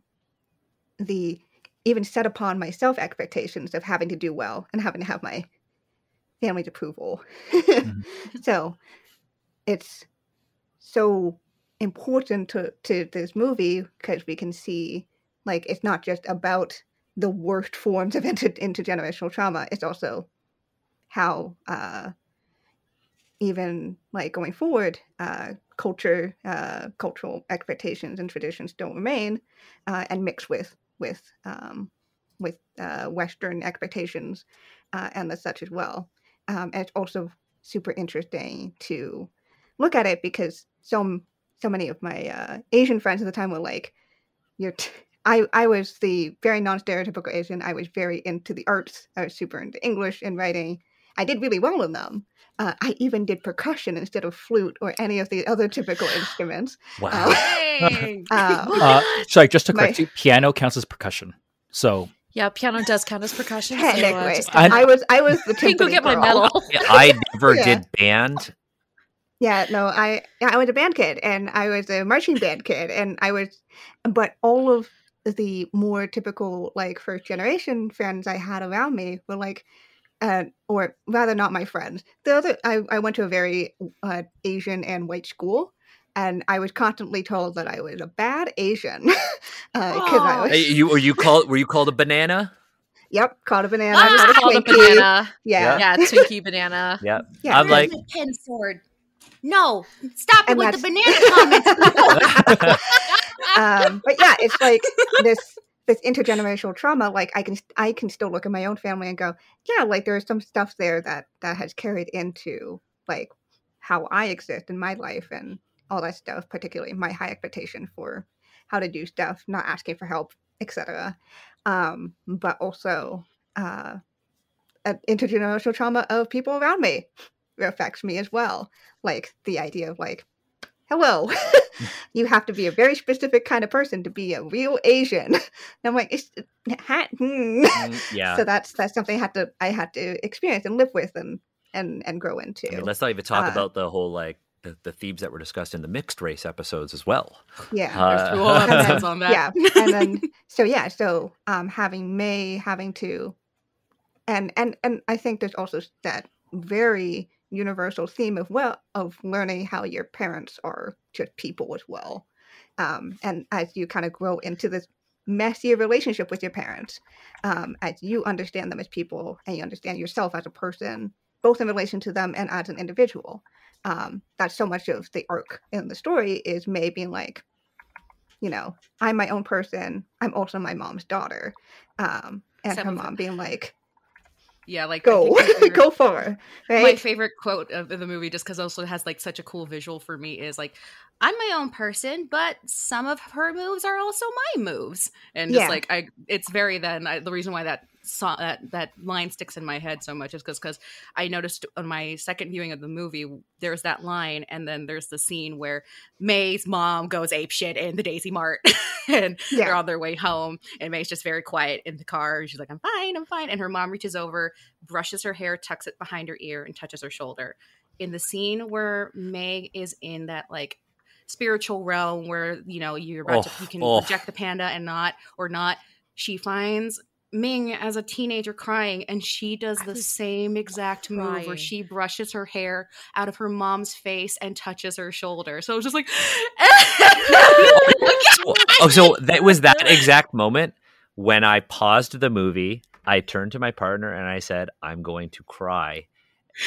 the even set upon myself expectations of having to do well and having to have my family's approval. So it's so important to, to this movie because we can see like it's not just about the worst forms of inter- intergenerational trauma, it's also how uh, even like going forward, uh, culture, uh, cultural expectations and traditions don't remain, uh, and mix with with um, with uh, Western expectations uh, and the such as well. Um, it's also super interesting to look at it because so so many of my uh, Asian friends at the time were like, "You're." T- I, I was the very non-stereotypical Asian. I was very into the arts. I was super into English and writing. I did really well in them. Uh, I even did percussion instead of flute or any of the other typical instruments. Wow. Dang. Uh, Uh, sorry, just to My- correct you, piano counts as percussion. So Yeah, piano does count as percussion. so, uh, I- I was I was the can go timpani get my medal. I never Yeah. did band. Yeah, no, I yeah, I was a band kid and I was a marching band kid and I was but all of the more typical like first generation friends I had around me were like uh, or rather not my friends. The other I, I went to a very uh, Asian and white school and I was constantly told that I was a bad Asian. because I Oh. was Hey, you were you called were you called a banana? Yep, called a banana, Ah, not a Called a Twinkie. banana. Yeah. Yeah, Twinkie banana. Yeah. Yeah. I'm like Where's my pen sword. No, stop it And with the banana comments. um, but yeah, it's like this this intergenerational trauma. Like I can I can still look at my own family and go, yeah, like there's some stuff there that that has carried into like how I exist in my life and all that stuff. Particularly my high expectation for how to do stuff, not asking for help, etc. Um, but also uh, an intergenerational trauma of people around me affects me as well. Like the idea of like, hello, you have to be a very specific kind of person to be a real Asian. And I'm like, it's ha- hmm. mm, yeah. So that's that's something I had to I had to experience and live with and and and grow into. I mean, let's not even talk Uh, about the whole like the, the themes that were discussed in the mixed race episodes as well. yeah. Uh, Two episodes on that. yeah and then so yeah so um having may having to and and and i think there's also that very universal theme of well of learning how your parents are just people as well um and as you kind of grow into this messier relationship with your parents um as you understand them as people and you understand yourself as a person both in relation to them and as an individual um that's so much of the arc in the story is Mei being like you know, I'm my own person. I'm also my mom's daughter. Um, and her mom being like, Yeah, like go, go far. My favorite quote of the movie, just because also has like such a cool visual for me, is like, "I'm my own person, but some of her moves are also my moves," and just Yeah. like I, it's very then I, the reason why that saw that that line sticks in my head so much is because because I noticed on my second viewing of the movie there's that line and then there's the scene where Mei's mom goes ape shit in the Daisy Mart and Yeah. they're on their way home and Mei's just very quiet in the car. She's like, I'm fine, I'm fine. And her mom reaches over, brushes her hair, tucks it behind her ear, and touches her shoulder. In the scene where May is in that like spiritual realm where you know you're about to, Oh, you can oh. reject the panda and not or not, she finds Ming as a teenager crying, and she does the same exact move where she brushes her hair out of her mom's face and touches her shoulder. So it was just like, oh, so that was that exact moment when I paused the movie. I turned to my partner and I said, "I'm going to cry."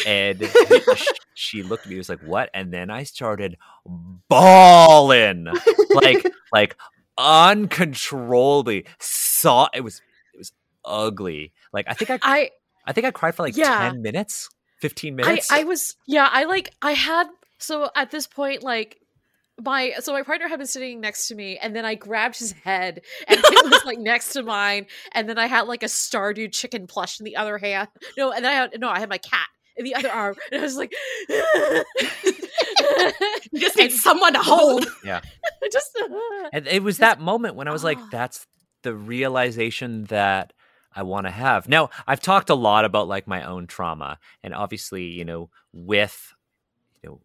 And she looked at me. Was like, "What?" And then I started bawling, like like uncontrollably. Saw it was ugly. Like I think I I I think I cried for like Yeah. ten minutes, fifteen minutes. I was yeah i like i had so at this point like my so my partner had been sitting next to me and then i grabbed his head and it was like next to mine and then i had like a stardew chicken plush in the other hand no and then i had no i had my cat in the other arm and i was like you just need someone to hold. Yeah just And it was that moment when I was like, Ah. that's the realization that I want to have. Now, I've talked a lot about like my own trauma and obviously, you know, with you know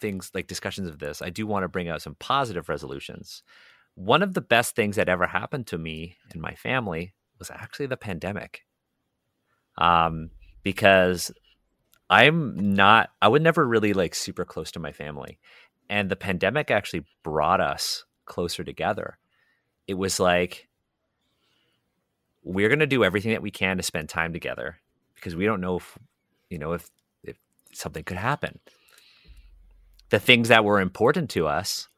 things like discussions of this, I do want to bring out some positive resolutions. One of the best things that ever happened to me and my family was actually the pandemic. Um because I'm not I would never really like super close to my family. And the pandemic actually brought us closer together. It was like we're going to do everything that we can to spend time together because we don't know if you know if if something could happen. The things that were important to us,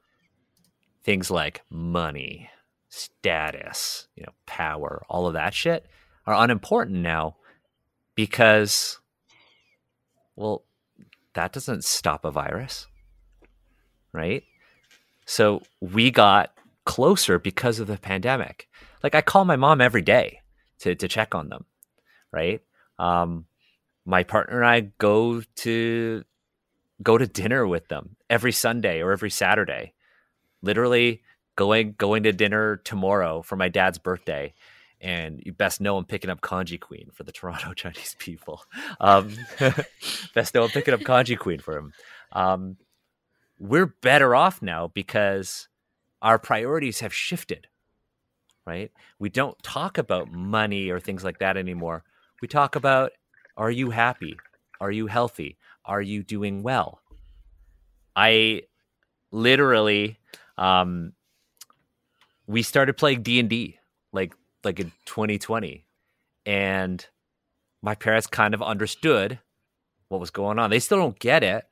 things like money, status, you know, power, all of that shit are unimportant now because well, that doesn't stop a virus. Right? So we got closer because of the pandemic. Like I call my mom every day to to check on them, right? Um, my partner and I go to go to dinner with them every Sunday or every Saturday. Literally going going to dinner tomorrow for my dad's birthday. And you best know I'm picking up Congee Queen for the Toronto Chinese people. Um, best know I'm picking up Congee Queen for him. Um, we're better off now because our priorities have shifted, right? We don't talk about money or things like that anymore. We talk about are you happy? Are you healthy? Are you doing well? I literally um we started playing D&D like like in 2020 and my parents kind of understood what was going on. They still don't get it,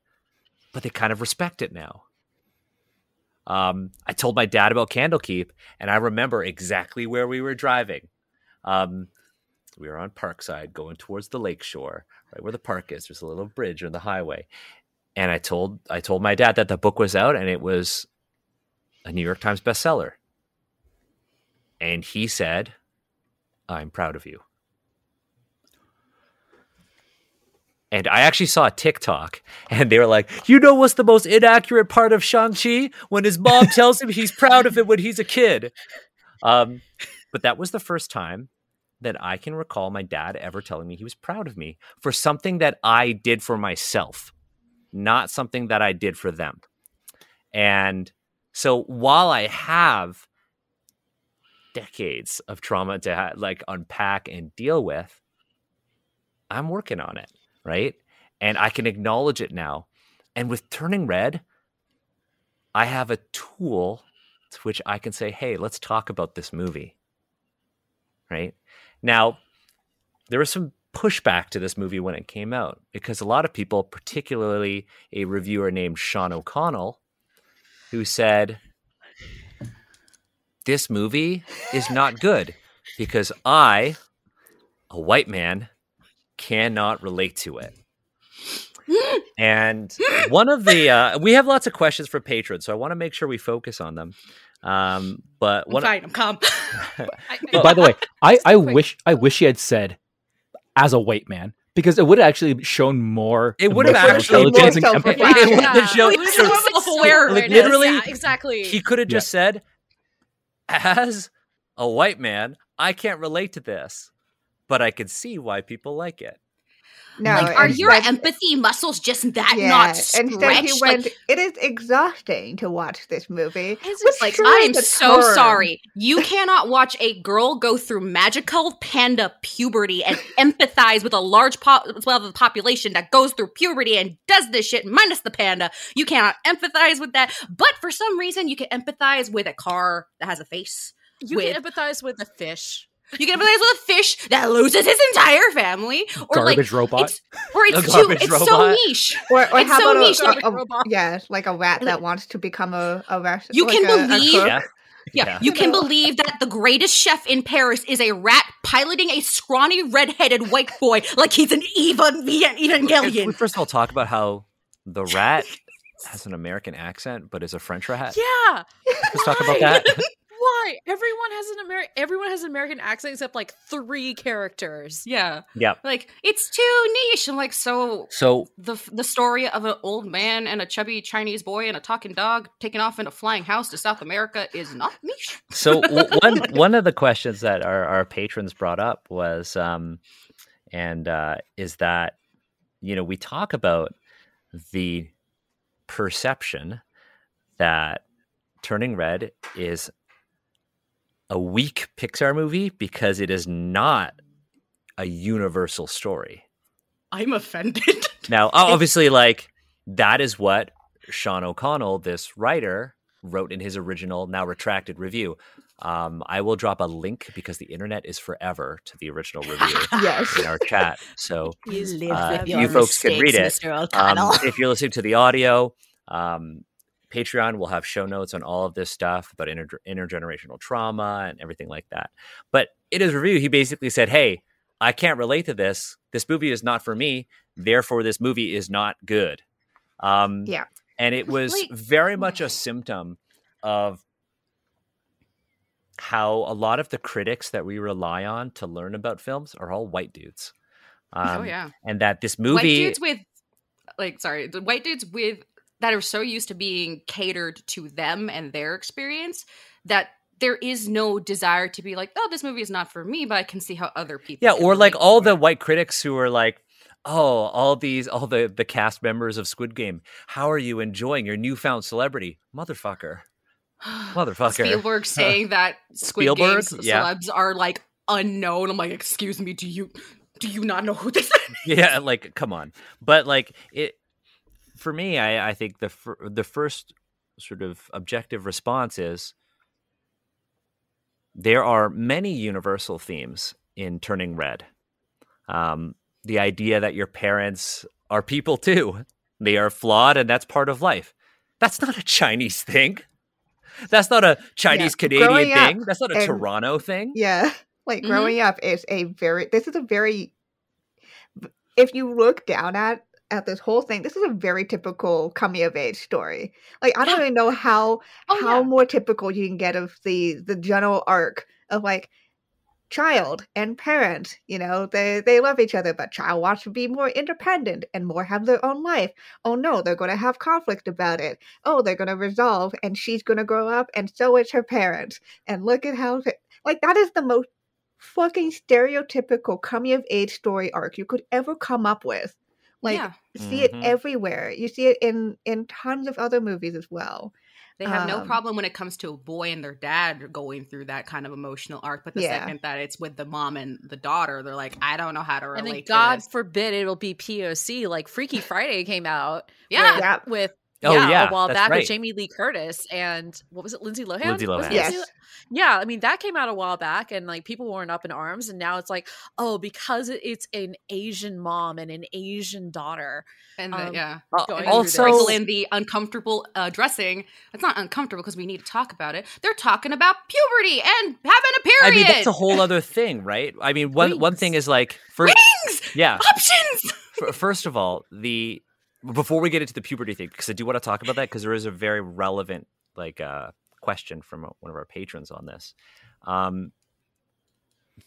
but they kind of respect it now. Um, I told my dad about Candlekeep, and I remember exactly where we were driving. Um, we were on Parkside going towards the lake shore, right where the park is. There's a little bridge on the highway, and I told I told my dad that the book was out and it was a New York Times bestseller, and he said, "I'm proud of you." And I actually saw a TikTok, and they were like, "You know what's the most inaccurate part of Shang Chi? When his mom tells him he's proud of it when he's a kid." Um, but that was the first time that I can recall my dad ever telling me he was proud of me for something that I did for myself, not something that I did for them. And so while I have decades of trauma to ha- like unpack and deal with, I'm working on it, right? And I can acknowledge it now. And with turning red, I have a tool to which I can say, "Hey, let's talk about this movie." Right? Now, there was some pushback to this movie when it came out because a lot of people, particularly a reviewer named Sean O'Connell, who said, This movie is not good because I, a white man, cannot relate to it. And one of the, uh, we have lots of questions for patrons, so I want to make sure we focus on them. Um, but I'm one fine. I'm calm. I- But by the way, I, I wish I wish he had said as a white man because it would have actually shown more. It would have actually intelligence been- and empathy. Yeah. It would have shown- It would so- shown self-aware. self-awareness. Literally, yeah, exactly. he could have just said, as a white man, I can't relate to this, but I could see why people like it. No, like, are your instead- empathy muscles just that yeah, not Instead, he stretched? Like, it is exhausting to watch this movie. It's Which like I am so term. sorry. You cannot watch a girl go through magical panda puberty and empathize with a large po- well of the population that goes through puberty and does this shit minus the panda. You cannot empathize with that. But for some reason, you can empathize with a car that has a face. you with- can empathize with a fish. You can empathize with a fish that loses his entire family, or like Garbage robot. it's or it's too garbage it's so niche. Or, or It's how so about niche, a, like- a- Robot. yeah, like a rat that wants to become a a rat. You like can a- a believe- cook. Yeah. Yeah, Yeah. you can believe that the greatest chef in Paris is a rat piloting a scrawny red-headed white boy like he's an Evan Can we Evangelion. first of all talk about how the rat has an American accent but is a French rat? Yeah. Let's talk about that. Why? Everyone has an American. Everyone has an American accent except like three characters. Yeah, yeah. like it's too niche. I'm like, so So the the story of an old man and a chubby Chinese boy and a talking dog taking off in a flying house to South America is not niche. So one one of the questions that our, our patrons brought up was, um, and uh, is that you know we talk about the perception that Turning Red is a weak Pixar movie because it is not a universal story. I'm offended. Now, obviously, like that is what Sean O'Connell, this writer, wrote in his original, now retracted review. Um, I will drop a link because the internet is forever to the original review Yes. in our chat. So Live Uh, you your folks can read it. Mr. um, if you're listening to the audio, um, Patreon will have show notes on all of this stuff about inter- intergenerational trauma and everything like that. But in his review, he basically said, Hey, I can't relate to this. This movie is not for me. Therefore, this movie is not good. Um, Yeah. And it was Like- very much a symptom of how a lot of the critics that we rely on to learn about films are all white dudes. Um, oh yeah. And that this movie white dudes with like sorry the white dudes with that are so used to being catered to them and their experience that there is no desire to be like oh this movie is not for me but i can see how other people Yeah, or like all the white critics who are like, "Oh, all these, all the the cast members of Squid Game, how are you enjoying your newfound celebrity, motherfucker, motherfucker?" spielberg saying that squid Spielberg? Game's Yeah. celebs are like unknown i'm like excuse me do you do you not know who this is yeah, like come on, but like it for me, I I think the fir- the first sort of objective response is there are many universal themes in Turning Red. Um, the idea that your parents are people too. They are flawed, and that's part of life. That's not a Chinese thing. That's not a Chinese Canadian growing thing. That's not a and- Toronto thing. Yeah. Like Mhm. growing up is a very this is a very if you look down at at this whole thing, this is a very typical coming of age story. Like I don't even know how oh how yeah. more typical you can get of the the general arc of like child and parent you know they they love each other but child wants to be more independent and more have their own life. Oh no they're going to have conflict about it. Oh they're going to resolve and she's going to grow up and so is her parents. And look at how like that is the most fucking stereotypical coming of age story arc you could ever come up with like yeah see Mhm. it everywhere you see it in in tons of other movies as well they have no Um, problem when it comes to a boy and their dad going through that kind of emotional arc but the Yeah. second that it's with the mom and the daughter they're like i don't know how to relate And then to God this. forbid it'll be POC. Like Freaky Friday came out. yeah with, Yeah. with Oh, yeah, yeah, a while back right. with Jamie Lee Curtis and what was it, Lindsay Lohan? Lindsay Lohan. it Yes. Lo- Yeah, I mean that came out a while back, and like people weren't up in arms, and now it's like, oh, because it's an Asian mom and an Asian daughter. and the, um, yeah Uh, going also, in the uncomfortable uh, dressing. It's not uncomfortable because we need to talk about it. They're talking about puberty and having a period. I mean, that's a whole other thing, right? I mean, one one thing is like, first, Things! yeah, options. first of all, the before we get into the puberty thing, because I do want to talk about that because there is a very relevant like uh, question from one of our patrons on this. Um,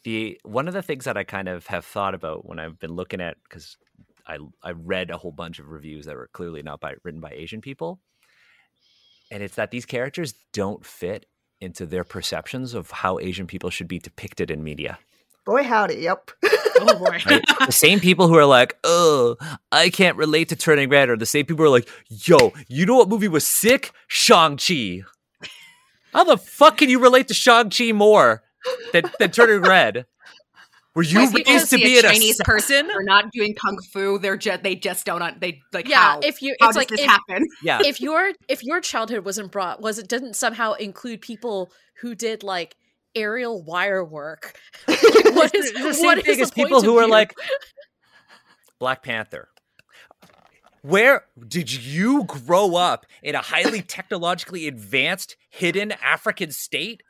the one of the things that I kind of have thought about when I've been looking at because I I read a whole bunch of reviews that were clearly not by written by Asian people, and it's that these characters don't fit into their perceptions of how Asian people should be depicted in media. Boy, howdy. Yep. Oh boy. Right? the same people who are like, "Oh, I can't relate to Turning Red," are the same people who are like, "Yo, you know what movie was sick? Shang Chi." How the fuck can you relate to Shang Chi more than, than Turning Red? Were you Like, raised to be a Chinese se- person or not doing kung fu. They're just they just don't they like yeah, how if you how it's does like this if, happen? Yeah, if your if your childhood wasn't brought was it didn't somehow include people who did like aerial wire work. what is the same what thing is as the point people of who are view? like Black Panther. Where did you grow up in a highly technologically advanced, hidden African state?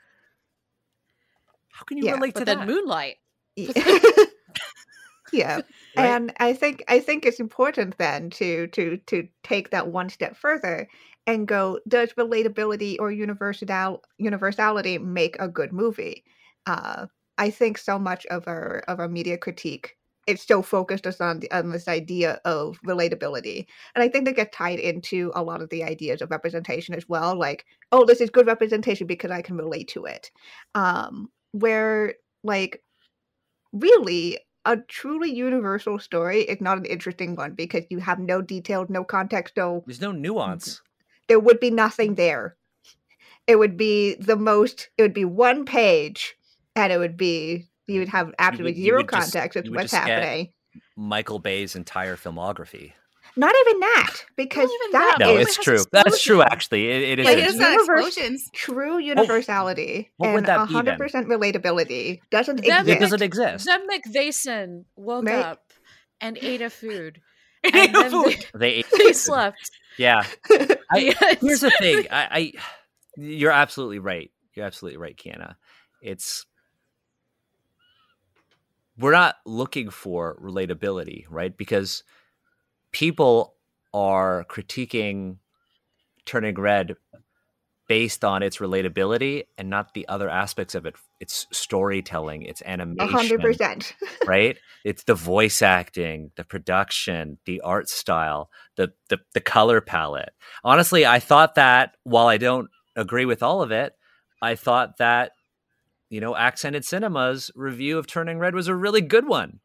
How can you Yeah, relate to but that? Moonlight. yeah. yeah. Right? And I think I think it's important then to to to take that one step further and go, does relatability or universality universality make a good movie? Uh, I think so much of our of our media critique it's so focused us on on this idea of relatability, and I think they get tied into a lot of the ideas of representation as well. Like, oh, this is good representation because I can relate to it. Um, where like really a truly universal story is not an interesting one because you have no detail, no context, no There's no nuance. There would be nothing there. It would be the most it would be one page and it would be you would have absolutely zero would just- context of what's happening. Michael Bay's entire filmography. Not even that, because even that that. No, It it's true. That's true. Actually, it, it is. Like, Like, it's it's universe- true universality what and that be then? hundred percent relatability doesn't Them- exist. it doesn't exist. Then McVason woke Right. up and ate a food. They, They, ate they slept. Yeah. I, here's the thing. I, I, you're absolutely right. You're absolutely right, Kienna. It's we're not looking for relatability, right? Because people are critiquing Turning Red based on its relatability and not the other aspects of it. It's storytelling, it's A animation, hundred percent. right? It's the voice acting, the production, the art style, the, the the color palette. Honestly, I thought that while I don't agree with all of it, I thought that you know, Accented Cinema's review of Turning Red was a really good one.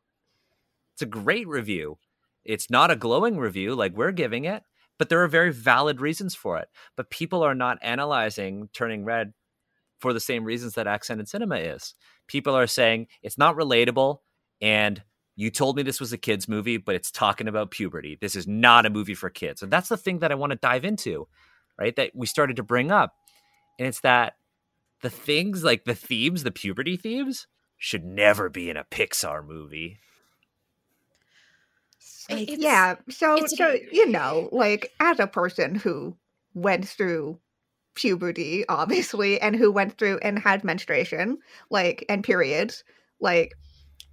It's a great review. It's not a glowing review like we're giving it, but there are very valid reasons for it. But people are not analyzing Turning Red for the same reasons that Accented Cinema is. People are saying it's not relatable and you told me this was a kids movie, but it's talking about puberty. This is not a movie for kids. And that's the thing that I want to dive into, right? That we started to bring up. And it's that the things like the themes, the puberty themes, should never be in a Pixar movie. Like, It's- yeah. So so you know, like as a person who went through puberty, obviously, and who went through and had menstruation, like and periods, like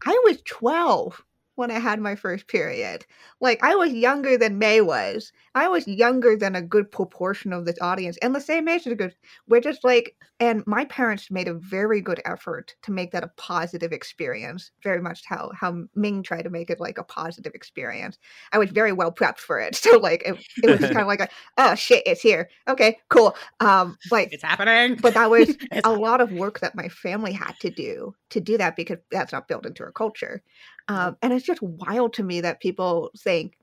I was twelve when I had my first period. Like I was younger than Mei was. I was younger than a good proportion of this audience, and the same age as a good. We're just like, and my parents made a very good effort to make that a positive experience. Very much how how Ming tried to make it like a positive experience. I was very well prepped for it, so like it, it was just kind of like, a, oh shit, it's here. Okay, cool. Um, like It's happening. but that was a lot of work that my family had to do to do that because that's not built into our culture. Um, and it's just wild to me that people think,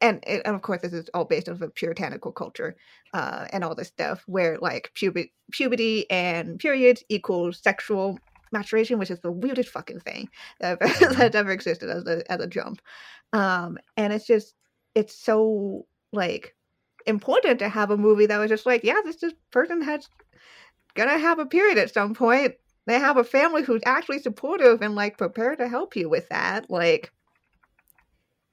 and, and of course this is all based on the puritanical culture uh, and all this stuff, where like puberty, puberty and periods equals sexual maturation, which is the weirdest fucking thing that, that's ever existed as a as a jump. Um, and it's just it's so like important to have a movie that was just like, yeah, this this person has gonna have a period at some point. They have a family who's actually supportive and like prepared to help you with that. Like,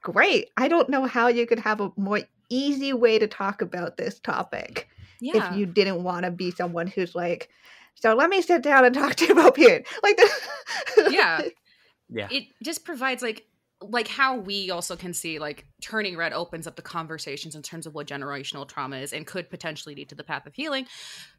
great. I don't know how you could have a more easy way to talk about this topic yeah. if you didn't want to be someone who's like, so let me sit down and talk to you about period. Like this. Yeah. Yeah. it just provides like like how we also can see like turning red opens up the conversations in terms of what generational trauma is and could potentially lead to the path of healing.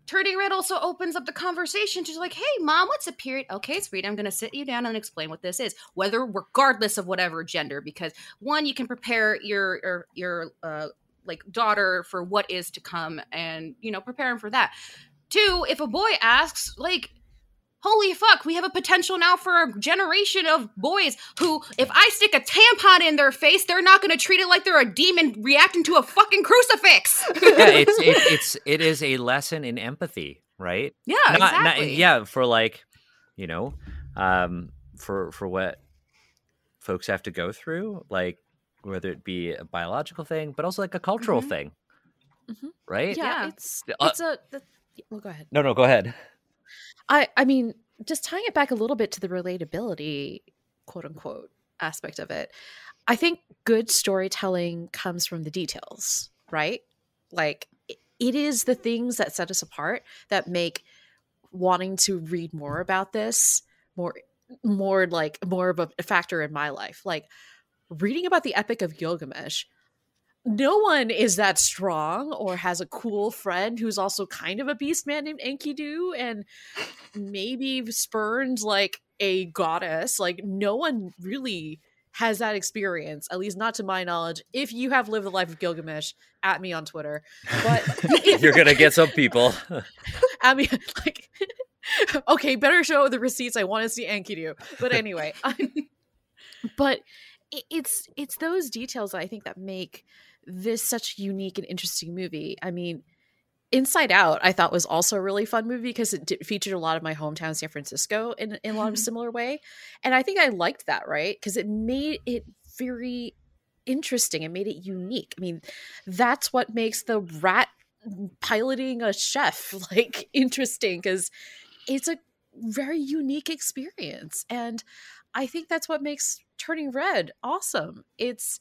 Turning red also opens up the conversation to like hey mom what's a period? Okay sweet i'm going to sit you down and explain what this is whether regardless of whatever gender because one you can prepare your your, your uh, like daughter for what is to come and you know prepare him for that. Two if a boy asks like holy fuck, we have a potential now for a generation of boys who, if I stick a tampon in their face, they're not going to treat it like they're a demon reacting to a fucking crucifix. yeah, it's it, it's it is a lesson in empathy, right? Yeah, Not- not- exactly. yeah, for like, you know, um, for for what folks have to go through, like whether it be a biological thing, but also like a cultural Mhm. thing, Mhm. right? yeah, Yeah. it's Uh, it's a the, well go ahead No, no, go ahead. I I mean, just tying it back a little bit to the relatability, quote unquote, aspect of it. I think good storytelling comes from the details, right? Like it is the things that set us apart that make wanting to read more about this more more like more of a factor in my life. Like reading about the Epic of Gilgamesh no one is that strong or has a cool friend who's also kind of a beast man named Enkidu and maybe spurned like a goddess. Like no one really has that experience, at least not to my knowledge. If you have lived the life of Gilgamesh, at me on Twitter. But if- You're gonna get some people. I mean, like, okay, better show the receipts. I want to see Enkidu. But anyway, but it's it's those details that I think that make this such a unique and interesting movie. I mean, Inside Out, I thought was also a really fun movie because it did, featured a lot of my hometown, San Francisco, in, in a lot of mm-hmm. similar way, and I think I liked that, right? Because it made it very interesting. and made it unique. I mean, that's what makes the rat piloting a chef like interesting because it's a very unique experience and i think that's what makes turning red awesome it's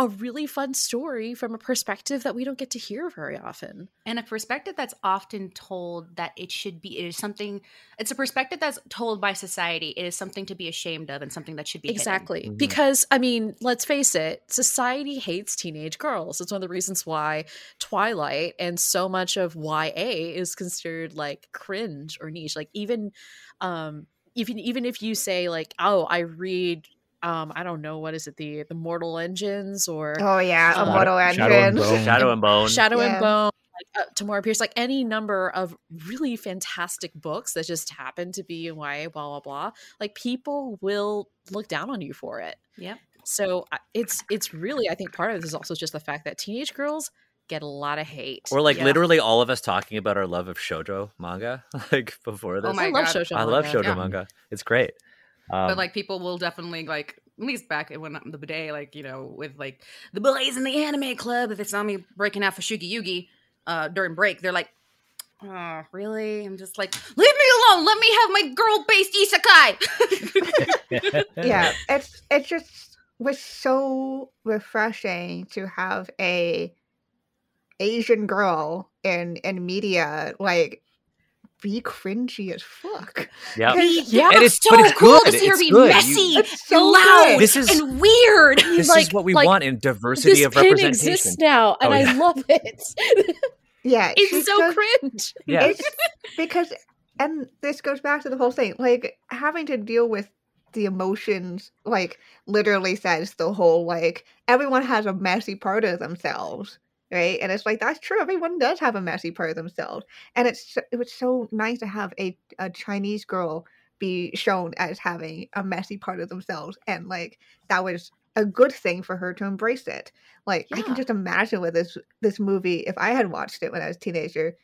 a really fun story from a perspective that we don't get to hear very often. And a perspective that's often told that it should be it is something it's a perspective that's told by society. It is something to be ashamed of and something that should be hidden. exactly. Mhm. because i mean let's face it society hates teenage girls. It's one of the reasons why twilight and so much of ya is considered like cringe or niche. Like even um even even if you say like oh i read um i don't know what is it the the mortal engines or Oh yeah, Uh, Immortal Shadow and Engines. Bone. Shadow and Bone. Shadow Yeah. and Bone, like, uh, Tamora Pierce, like any number of really fantastic books that just happen to be in YA, blah blah blah. Like people will look down on you for it. Yep. So it's it's really I think part of this is also just the fact that teenage girls get a lot of hate. Or like Yeah. literally all of us talking about our love of shoujo manga, like before this. Oh my I love God. shoujo I love manga. shoujo Yeah. manga. It's great. Um, but like people will definitely like at least back when the day like you know with like the boys in the anime club if they saw me breaking out for Fushigi Yugi uh during break they're like oh really? I'm just like leave me alone. Let me have my girl based isekai. Yeah, it's it just was so refreshing to have a Asian girl in in media like be cringy as fuck. yeah. Yeah. And it's- so but it's cool good, to see her it's be good. Messy It's so and loud. This is- and weird This Like- is what we like, want in diversity This of pin representation. exists now, oh, and Oh, I love it. Yeah, it's so just- cringe. Yeah. It's because, and this goes back to the whole thing, like having to deal with the emotions, like literally says the whole like everyone has a messy part of themselves, right? And it's like that's true. Everyone does have a messy part of themselves, and it's it was so nice to have a a Chinese girl be shown as having a messy part of themselves, and like that was a good thing for her to embrace it. Like I can just imagine with this this movie if I had watched it when I was a teenager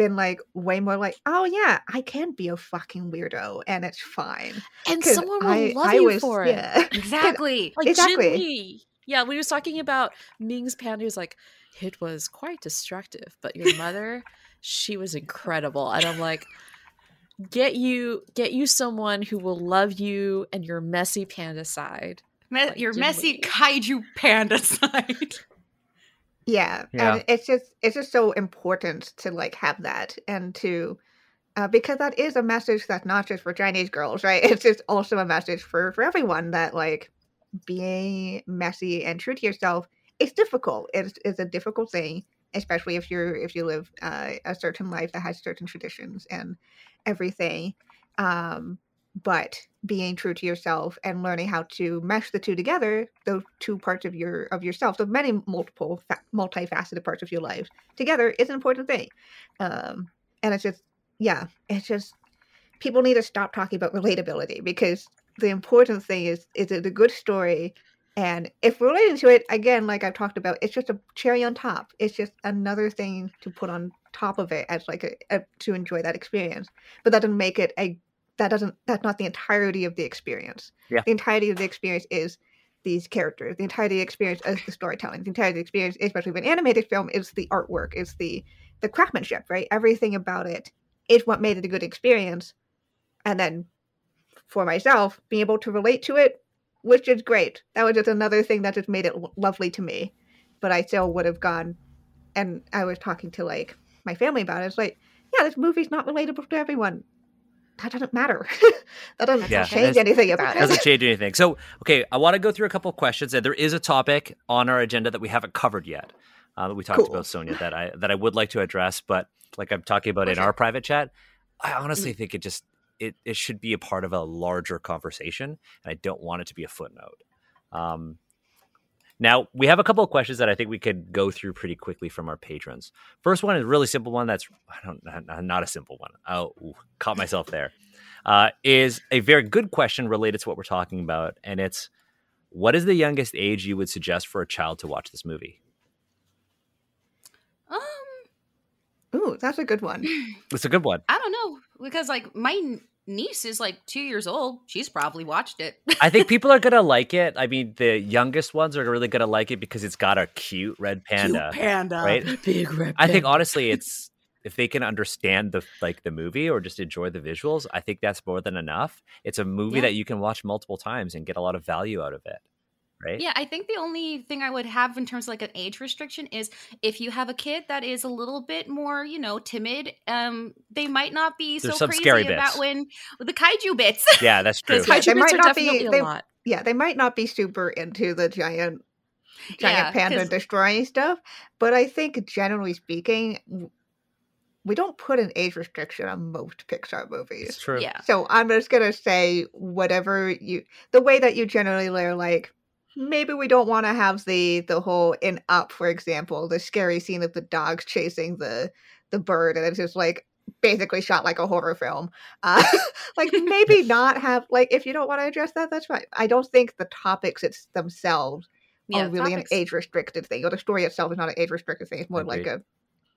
been like way more like, oh yeah, I can be a fucking weirdo and it's fine. And someone will I, love I you was, for it. yeah. exactly like Exactly. Jin Lee. Yeah, when he was talking about Ming's panda, he was like, "It was quite destructive, but your mother, she was incredible." And I'm like, "Get you, get you someone who will love you and your messy panda side." Me- Like your messy Lee. kaiju panda side Yeah, Yeah. and it's just it's just so important to like have that and to uh, because that is a message that's not just for Chinese girls, right? It's just also a message for for everyone that like being messy and true to yourself it's difficult. It's, it's a difficult thing especially if you're if you live uh, a certain life that has certain traditions and everything um but being true to yourself and learning how to mesh the two together those two parts of your of yourself the many multiple fa- multifaceted parts of your life together is an important thing. Um and it's just yeah it's just people need to stop talking about relatability because the important thing is is it a good story? And if relating to it again like i've talked about it's just a cherry on top. It's just another thing to put on top of it as like a, a to enjoy that experience. But that doesn't make it a that doesn't that's not the entirety of the experience. Yeah. the entirety of the experience is these characters. The entirety of the experience is the storytelling. The entirety of the experience especially with an animated film is the artwork is the the craftsmanship right? Everything about it is what made it a good experience. And then for myself being able to relate to it which is great. That was just another thing that just made it lo- lovely to me. But i still would have gone and i was talking to like my family about it. It's like yeah this movie's not relatable to everyone. That doesn't matter. That doesn't Yeah, change anything about it. doesn't change anything. So, okay, I want to go through a couple of questions, and there is a topic on our agenda that we haven't covered yet. Uh, that we talked Cool. about Sonya that I that I would like to address, but like I'm talking about in our private chat, I honestly think it just it it should be a part of a larger conversation, and I don't want it to be a footnote. Um, now we have a couple of questions that I think we could go through pretty quickly from our patrons. First one is a really simple one. That's I don't not- not a simple one. Oh, ooh, caught myself there. Uh, is a very good question related to what we're talking about, and it's what is the youngest age you would suggest for a child to watch this movie? Um, ooh that's a good one It's a good one. I don't know because like my n- niece is like two years old. She's probably watched it. I think people are gonna like it. I mean, the youngest ones are really gonna like it because it's got a cute red panda. panda, right? Big red. Panda. I think honestly, it's if they can understand the like the movie or just enjoy the visuals, I think that's more than enough. It's a movie Yeah. that you can watch multiple times and get a lot of value out of it. Right? Yeah, I think the only thing I would have in terms of like an age restriction is if you have a kid that is a little bit more, you know, timid, um, they might not be There's so some crazy scary about bits. when the kaiju bits. Yeah, that's true. Yeah, Kaiju they bits might are not be- definitely a they- lot. yeah they might not be super into the giant giant Yeah, panda 'cause- destroying stuff but i think generally speaking we don't put an age restriction on most pixar movies It's true. yeah. So I'm just gonna say whatever you the way that you generally are like maybe we don't want to have the the whole in up for example the scary scene of the dogs chasing the the bird and it's just like basically shot like a horror film. Uh like maybe not have like if you don't want to address that that's fine. I don't think the topics it's themselves Yeah, are really topics- an age restricted thing or the story itself is not an age restricted thing it's more like a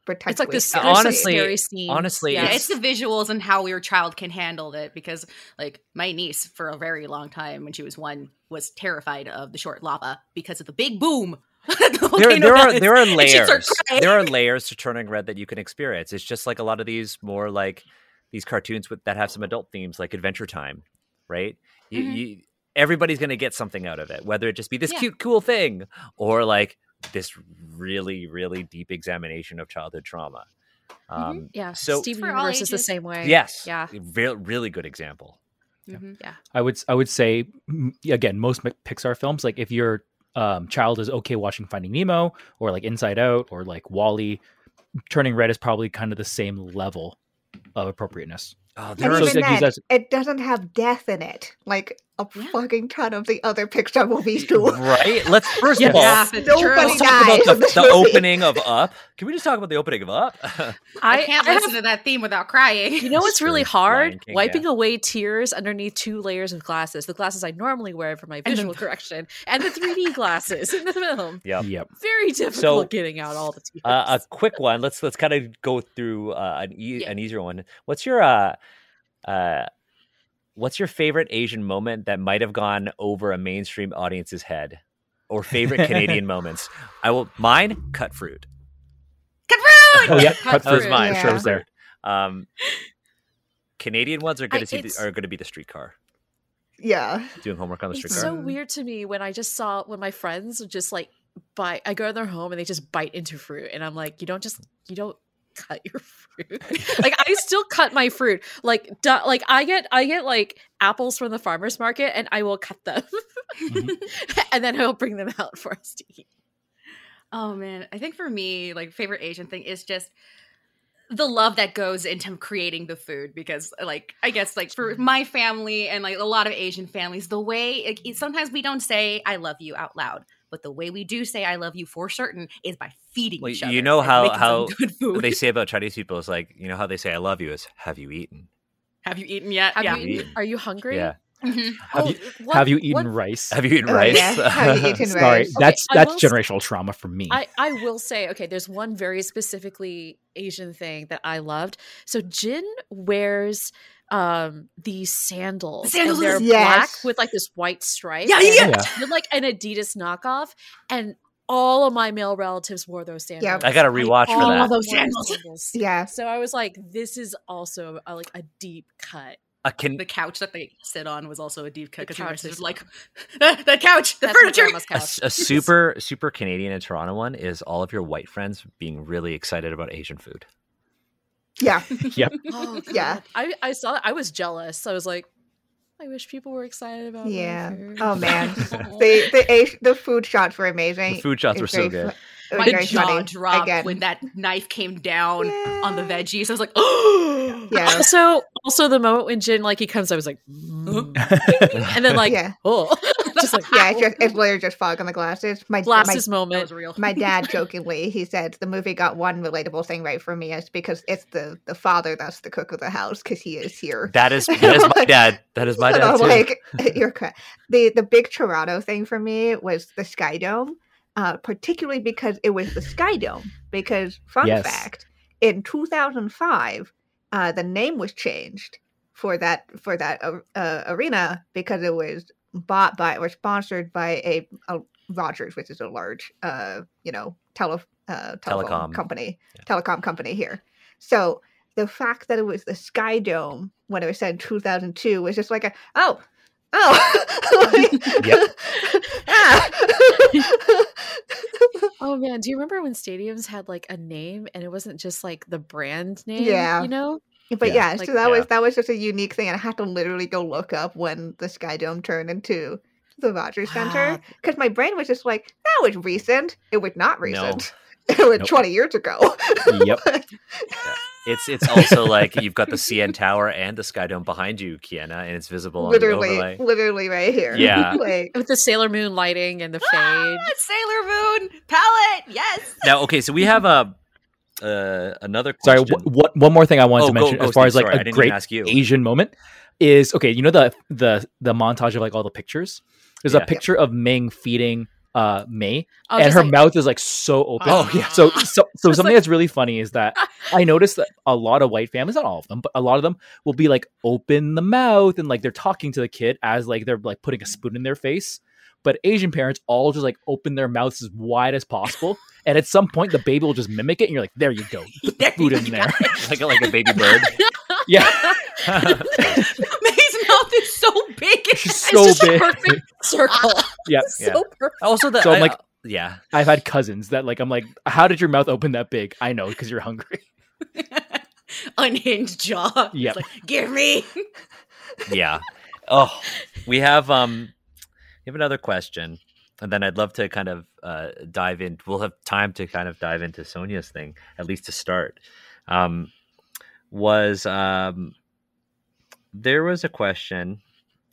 It's like this scary there's honestly- scary scenes. honestly, Yeah, yeah, it's the visuals and how your child can handle it because like my niece for a very long time when she was one was terrified of the short lava because of the big boom. the there, there are there are And she'd start layers. There are layers to turning red that you can experience. It's just like a lot of these more like these cartoons with that have some adult themes, like Adventure Time, right? You, Mhm. you, everybody's going to get something out of it, whether it just be this Yeah. cute, cool thing or like this really, really deep examination of childhood trauma. Um, yeah. So- Steven For Universe is the same way. Yes, Yeah. re- really good example. Mhm. I would I would say again most Pixar films like if your um, child is okay watching Finding Nemo or like Inside Out or like WALL-E, Turning Red is probably kind of the same level of appropriateness. Oh, there And are So even like, then, as- it doesn't have death in it, like a Yeah. fucking ton of the other Pixar movies do. right. Let's first Yeah. of all, Yeah, it's true. Nobody let's talk about the, the opening of Up. Can we just talk about the opening of Up? I, can't I have- listen to that theme without crying. You know what's really hard? King, Wiping yeah. away tears underneath two layers of glasses. The glasses I normally wear for my And the- visual correction, and the 3D glasses in the film. Yep. Yep. Very difficult So, getting out all the tears. Uh, a quick one. Let's let's kind of go through uh, an e- Yeah. an easier one. What's your uh, uh, what's your favorite Asian moment that might have gone over a mainstream audience's head, or favorite Canadian moments? I will mine. Cut fruit. Cut fruit! Oh yeah, Cut cut That was fruit. mine. Yeah. Sure was there. Um, Canadian ones are going to see are going to be the streetcar. Yeah. Doing homework on the streetcar It's streetcar. so weird to me when I just saw when my friends just like bite. I go to their home and they just bite into fruit, and I'm like, you don't just you don't cut your fruit. like I still cut my fruit. Like du- like I get I get like apples from the farmers market and I will cut them. Mm-hmm. and then I will bring them out for us to eat. Oh man, I think for me, like favorite Asian thing is just the love that goes into creating the food because like I guess like for my family and like a lot of Asian families, the way like, it- sometimes we don't say I love you out loud, but the way we do say I love you for certain is by feeding Well, each you know how- how good food. What they say about Chinese people is like, you know how they say "I love you" is "Have you eaten?" Have you eaten yet? Have yeah. you eaten? Are you hungry? Yeah. Mhm. Have Oh, you what- have you eaten what- rice? Have you eaten Oh, rice? yeah. Have you eaten Sorry, rice? that's I that's will s- generational trauma for me. I, I will say, okay, there's one very specifically Asian thing that I loved. So Jin wears um these sandals. Sandals and they're with- black with like this white stripe. Yeah, yeah, yeah. They're like an Adidas knockoff. And all of my male relatives wore those sandals. Yep. I got to rewatch for all that. those wore sandals. Yeah. So I was like, this is also a, like a deep cut. Uh, can The couch that they sit on was also a deep cut The because couch just is- like the couch, the That's furniture. grandma's a, couch. s- a super super Canadian and Toronto one is all of your white friends being really excited about Asian food. Yeah. yep. Oh, Yeah. I, I saw. I was jealous. I was like, I wish people were excited about my Yeah. food. Oh man. The the the food shots were amazing. The food shots It were so good. fu- it was My jaw funny. dropped Again. when that knife came down on the veggies. I was like, oh, Yeah. Also, also the moment when Jin like he comes, I was like, "Mm." and then like, Yeah. oh, just like Yeah, it's just it's literally just fog on the glasses. My glasses that moment. was real. my, my dad jokingly he said the movie got one relatable thing right for me. It's because it's the the father that's the cook of the house because he is here. That is that is my dad. That is my And dad too. like, you're correct. The the big Toronto thing for me was the Sky Dome, uh, particularly because it was the Sky Dome. Because fun Yes. fact, in 2005, uh, the name was changed for that for that uh, uh, arena because it was bought by or sponsored by a, a Rogers, which is a large, uh, you know, tele uh, telephone Telecom. company, Yeah. telecom company here. So the fact that it was the Sky Dome when it was said in 2002 was just like a oh oh Yep. Ah. Oh man, do you remember when stadiums had like a name and it wasn't just like the brand name? Yeah. you know. But Yeah. yeah, Like- so that Yeah. was that was just a unique thing and i had to literally go look up when the sky dome turned into the rogers center because my brain was just like that was recent it was not No. recent it was Nope. 20 years ago Yep. It's it's also like you've got the CN Tower and the Sky Dome behind you, Kienna, and it's visible on the literally overlay. literally right here Yeah. like With the Sailor Moon lighting and the fade. Ah, Sailor Moon palette. Yes. Now, okay, so we have a uh, another Sorry, question. wh- what one more thing I wanted Oh, to mention go, as far Steve, as like sorry, I a great ask you. Asian moment is okay. You know the the the montage of like all the pictures. There's Yeah. a picture of Ming feeding uh Mei, Oh, and her like- mouth is like so open. Oh, yeah. So so so something like- that's really funny is that I noticed that a lot of white families, not all of them, but a lot of them will be like open the mouth and like they're talking to the kid as like they're like putting a spoon in their face. But Asian parents all just like open their mouths as wide as possible, and at some point the baby will just mimic it, and you're like, "There you go, put the food in there." like a, like a baby bird. yeah, Mei's mouth is so big. she's It's so just big. a perfect circle. Yeah. Yeah. so perfect. also, the So I'm I- like- yeah, I've had cousins that like I'm like, how did your mouth open that big? I know because you're hungry. Unhinged jaw. Yeah. Like, give me. yeah. Oh, we have um, we have another question, and then I'd love to kind of uh, dive in. We'll have time to kind of dive into Sonya's thing at least to start. Um, was um, there was a question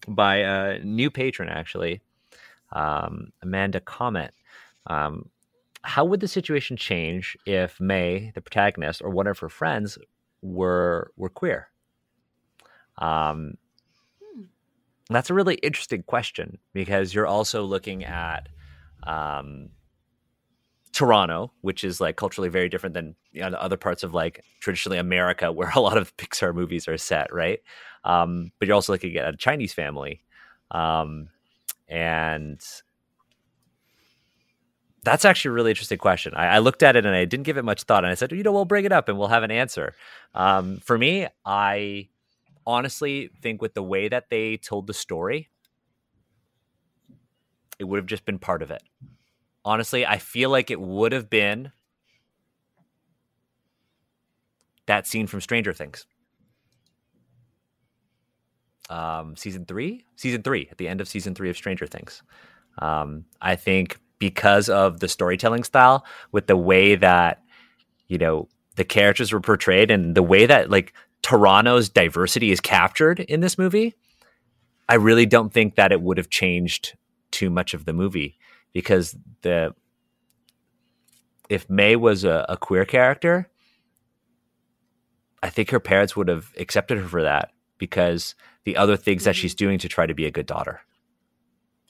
by a new patron actually, um, Amanda Comment. Um, how would the situation change if Mei, the protagonist, or one of her friends were were queer? Um. That's a really interesting question because you're also looking at um, Toronto, which is like culturally very different than you know, other parts of like traditionally America, where a lot of Pixar movies are set, right? Um, but you're also looking at a Chinese family, um, and that's actually a really interesting question. I, I looked at it and I didn't give it much thought, and I said, you know, we'll bring it up and we'll have an answer. Um, for me, I honestly think with the way that they told the story, it would have just been part of it. Honestly, I feel like it would have been that scene from Stranger Things. Um, season three, season three, at the end of season three of Stranger Things. Um, I think because of the storytelling style, with the way that you know the characters were portrayed and the way that like Toronto's diversity is captured in this movie, I really don't think that it would have changed too much of the movie because the if Mei was a, a queer character, I think her parents would have accepted her for that because the other things that Mhm. she's doing to try to be a good daughter.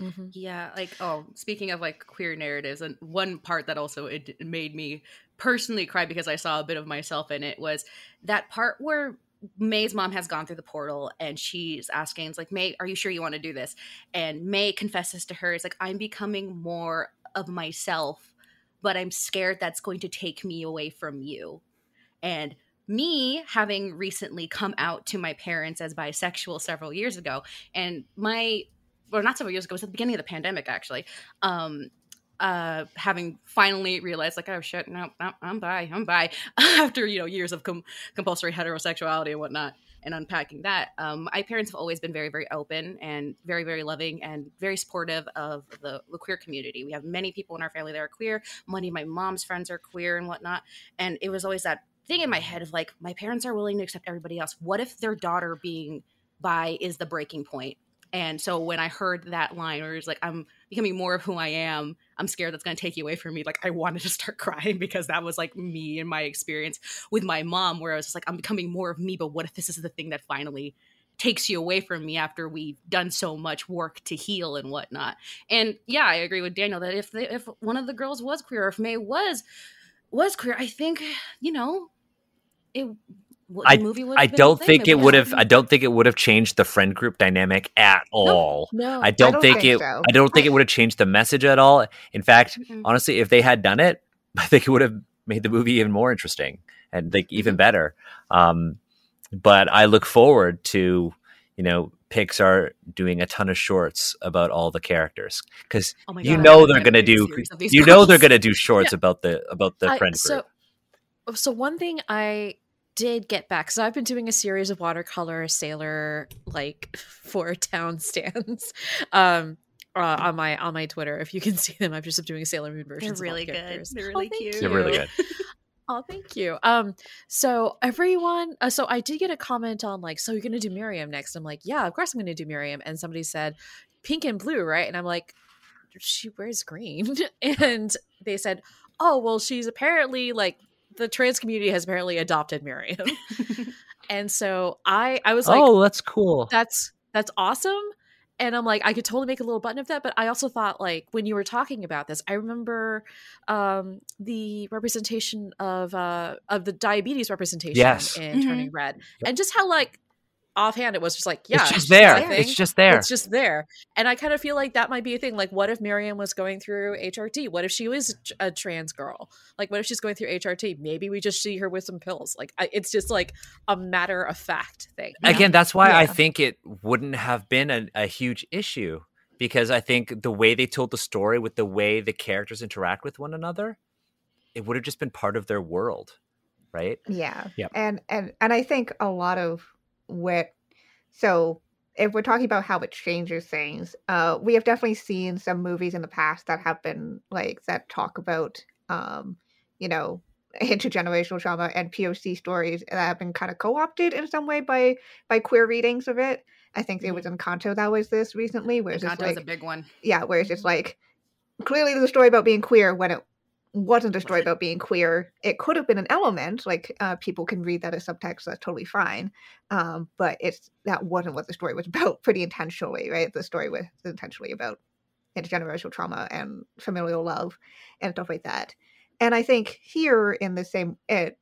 Mm-hmm. Yeah, like oh, speaking of like queer narratives, and one part that also it made me personally cry because I saw a bit of myself in it was that part where Mei's mom has gone through the portal and she's asking, it's like, Mei, are you sure you want to do this? And Mei confesses to her, it's like, I'm becoming more of myself, but I'm scared that's going to take me away from you. And me having recently come out to my parents as bisexual several years ago, and my or not several years ago, it was at the beginning of the pandemic actually. Um uh having finally realized like oh shit no, no i'm bi i'm bi after you know years of com- compulsory heterosexuality and whatnot and unpacking that um my parents have always been very very open and very very loving and very supportive of the, the queer community. We have many people in our family that are queer. Many of my mom's friends are queer and whatnot. And it was always that thing in my head of like my parents are willing to accept everybody else. What if their daughter being bi is the breaking point and so when I heard that line where it's like, I'm becoming more of who I am, I'm scared that's going to take you away from me. Like, I wanted to start crying because that was like me and my experience with my mom, where I was just like, I'm becoming more of me, but what if this is the thing that finally takes you away from me after we've done so much work to heal and whatnot? And yeah, I agree with Daniel that if the, if one of the girls was queer, or if Mei was was queer, I think, you know, it. I- I don't think it would have. I don't think it would have changed the friend group dynamic at all. No, I don't, don't think, think it. so. I don't think it would have changed the message at all. In fact, Mhm. honestly, if they had done it, I think it would have made the movie even more interesting and like even Mhm. better. Um, but I look forward to you know Pixar doing a ton of shorts about all the characters because Oh you know they're gonna gonna make a do. You know they're gonna do shorts about the about the I- friend so, group. So one thing I did get back, so I've been doing a series of watercolor sailor like four town stands. Um uh, on my on my Twitter, if you can see them, I'm just doing a Sailor Moon version. They're versions. of really the good. They're Oh, really thank cute. They're really good. Oh, thank you. Um, so everyone, uh, so I did get a comment on like, so you're gonna do Miriam next? I'm like, yeah, of course I'm gonna do Miriam. And somebody said, pink and blue, right? And I'm like, she wears green, and they said, oh, well, she's apparently like the trans community has apparently adopted Miriam, and so I, I was like, oh, that's cool. that's that's awesome and i'm like i could totally make a little button of that but i also thought like when you were talking about this i remember um the representation of uh of the diabetes representation Yes. in Mhm. turning red and just how like offhand it was just like yeah it's just she's there. a thing. It's just there. It's just there. And I kind of feel like that might be a thing. Like, what if Miriam was going through HRT? What if she was a a trans girl? Like, what if she's going through HRT? Maybe we just see her with some pills. Like, I, it's just like a matter of fact thing. you know? Again, that's why I think it wouldn't have been a, a huge issue because I think the way they told the story with the way the characters interact with one another, it would have just been part of their world, right? Yeah. Yep. And and and I think a lot of what so if we're talking about how it changes things, uh we have definitely seen some movies in the past that have been like that talk about um, you know, intergenerational trauma and POC stories that have been kind of co-opted in some way by by queer readings of it. I think it was in Encanto that was this recently, where it's Encanto is like a big one. yeah, where it's just like clearly there's a story about being queer when it wasn't a story about being queer. It could have been an element, like uh, people can read that as subtext. That's totally fine. Um, but it's that wasn't what the story was about. Pretty intentionally, right? The story was intentionally about intergenerational trauma and familial love and stuff like that. And I think here in the same, it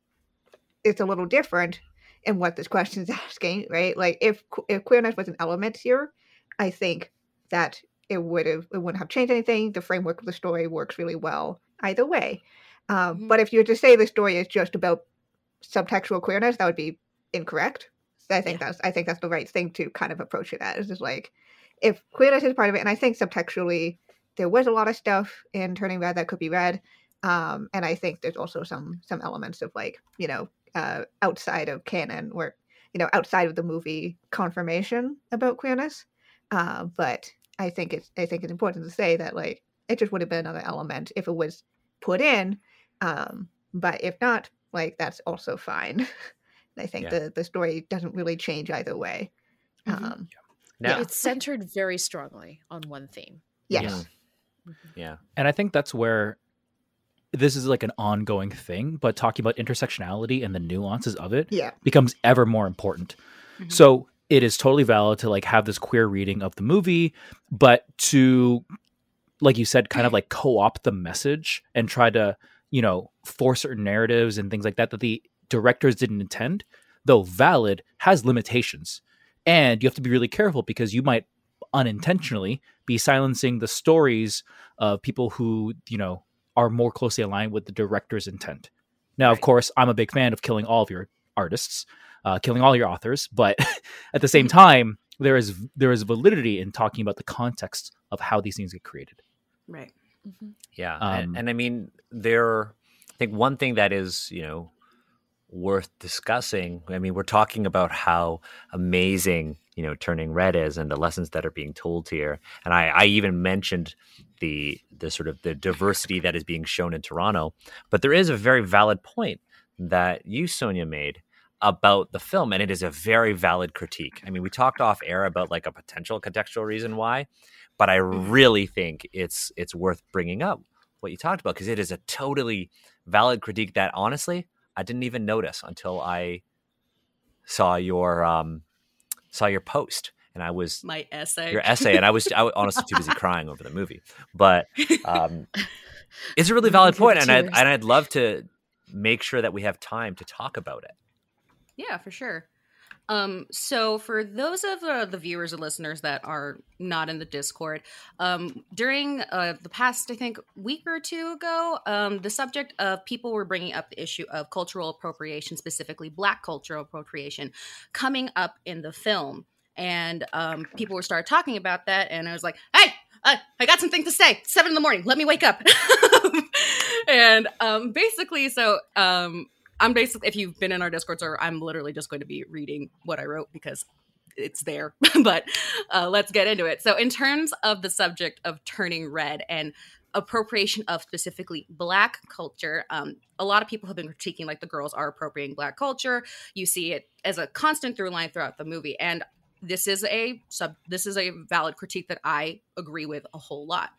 it's a little different in what this question is asking, right? Like if if queerness was an element here, I think that it would have it wouldn't have changed anything. The framework of the story works really well either way. Um, Mhm. But if you were to say the story is just about subtextual queerness, that would be incorrect. So I think that's I think that's the right thing to kind of approach it as. Is like if queerness is part of it, and I think subtextually there was a lot of stuff in Turning Red that could be read, um, and I think there's also some some elements of like you know uh, outside of canon, or you know, outside of the movie confirmation about queerness. Uh, but I think it's I think it's important to say that like it just would have been another element if it was put in. Um, but if not, like that's also fine. I think Yeah. the the story doesn't really change either way. Mhm. Um, Now, It's centered very strongly on one theme. yes. yeah, And I think that's where this is like an ongoing thing, but talking about intersectionality and the nuances of it Yeah. becomes ever more important. Mhm. So it is totally valid to like have this queer reading of the movie, but to like you said, kind of like co-opt the message and try to, you know, force certain narratives and things like that that the directors didn't intend, though valid, has limitations. And you have to be really careful because you might unintentionally be silencing the stories of people who, you know, are more closely aligned with the director's intent. Now, of course, I'm a big fan of killing all of your artists, uh, killing all your authors, but at the same time, there is there is validity in talking about the context of how these things get created. Right. yeah, Um, and, and I mean, there. I think one thing that is you know worth discussing. I mean, we're talking about how amazing you know turning red is and the lessons that are being told here. And I, I even mentioned the the sort of the diversity that is being shown in Toronto. But there is a very valid point that you, Sonya, made about the film, and it is a very valid critique. I mean, we talked off air about like a potential contextual reason why, but I really think it's it's worth bringing up what you talked about because it is a totally valid critique that honestly I didn't even notice until I saw your um saw your post and I was My essay. your essay and I was I was honestly too busy crying over the movie but um it's a really valid point and I and I'd love to make sure that we have time to talk about it Yeah, for sure. Um, so for those of uh, the viewers and listeners that are not in the Discord, um, during uh, the past, I think, week or two ago, um, the subject of people were bringing up the issue of cultural appropriation, specifically Black cultural appropriation, coming up in the film, and um, people were started talking about that, and I was like, "Hey, uh, I got something to say. Seven in the morning. Let me wake up." and um, basically, so um, I'm basically, if you've been in our Discord server, I'm literally just going to be reading what I wrote because it's there. but uh, let's get into it. So, in terms of the subject of turning red and appropriation of specifically Black culture, um, a lot of people have been critiquing like the girls are appropriating Black culture. You see it as a constant through line throughout the movie, and this is a sub. This is a valid critique that I agree with a whole lot.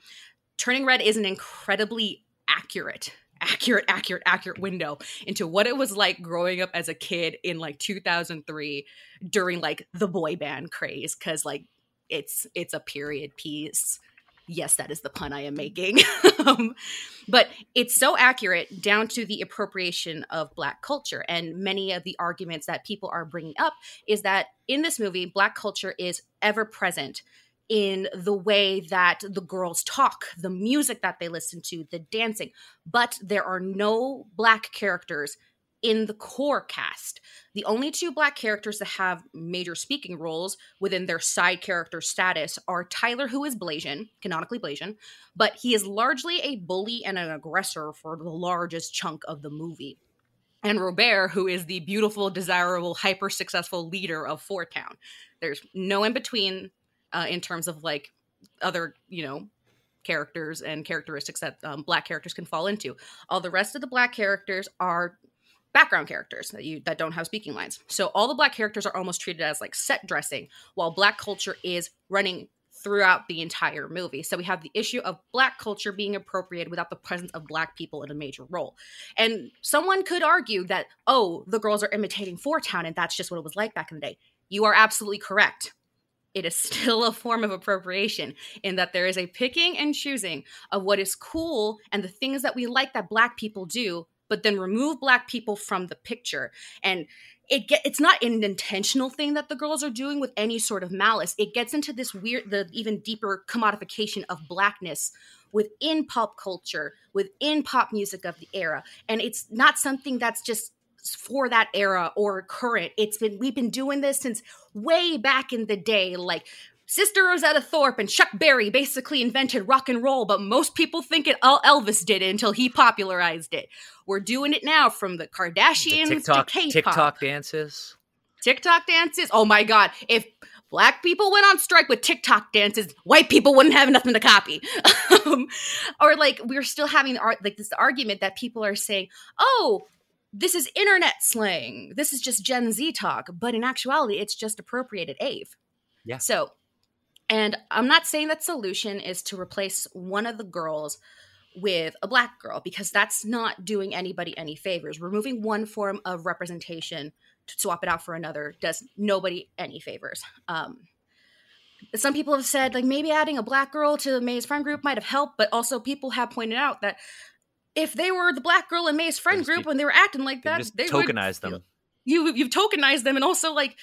Turning Red is an incredibly accurate accurate accurate accurate window into what it was like growing up as a kid in like 2003 during like the boy band craze cuz like it's it's a period piece. Yes that is the pun i am making. Um, but it's so accurate down to the appropriation of black culture and many of the arguments that people are bringing up is that in this movie black culture is ever present in the way that the girls talk, the music that they listen to, the dancing, but there are no black characters in the core cast. The only two black characters that have major speaking roles within their side character status are Tyler, who is Blasian, canonically Blasian, but he is largely a bully and an aggressor for the largest chunk of the movie. And Robaire, who is the beautiful, desirable, hyper successful leader of Four Town. There's no in between uh, in terms of like other you know characters and characteristics that um, black characters can fall into. All the rest of the black characters are background characters that you that don't have speaking lines. So all the black characters are almost treated as like set dressing while black culture is running throughout the entire movie. So we have the issue of black culture being appropriated without the presence of black people in a major role. And someone could argue that oh the girls are imitating Four and that's just what it was like back in the day. You are absolutely correct it is still a form of appropriation in that there is a picking and choosing of what is cool and the things that we like that black people do but then remove black people from the picture. And it get it's not an intentional thing that the girls are doing with any sort of malice. It gets into this weird the even deeper commodification of blackness within pop culture within pop music of the era. And it's not something that's just for that era or current it's been we've been doing this since way back in the day like Sister Rosetta Tharpe and Chuck Berry basically invented rock and roll, but most people think it all Elvis did it until he popularized it. We're doing it now from the The Kardashians TikTok to K-pop. TikTok dances. TikTok dances. Oh my god! If black people went on strike with TikTok dances, white people wouldn't have nothing to copy. um, or like we're still having ar- like this argument that people are saying, "Oh, this is internet slang. This is just Gen Z talk," but in actuality, it's just appropriated AAVE. Yeah. So, and I'm not saying that solution is to replace one of the girls with a black girl because that's not doing anybody any favors. Removing one form of representation to swap it out for another does nobody any favors. Um, some people have said like maybe adding a black girl to the Mei's friend group might have helped, but also people have pointed out that if they were the black girl and Mei's friend group when they were acting like that, they would tokenize them. you you've tokenized them and also like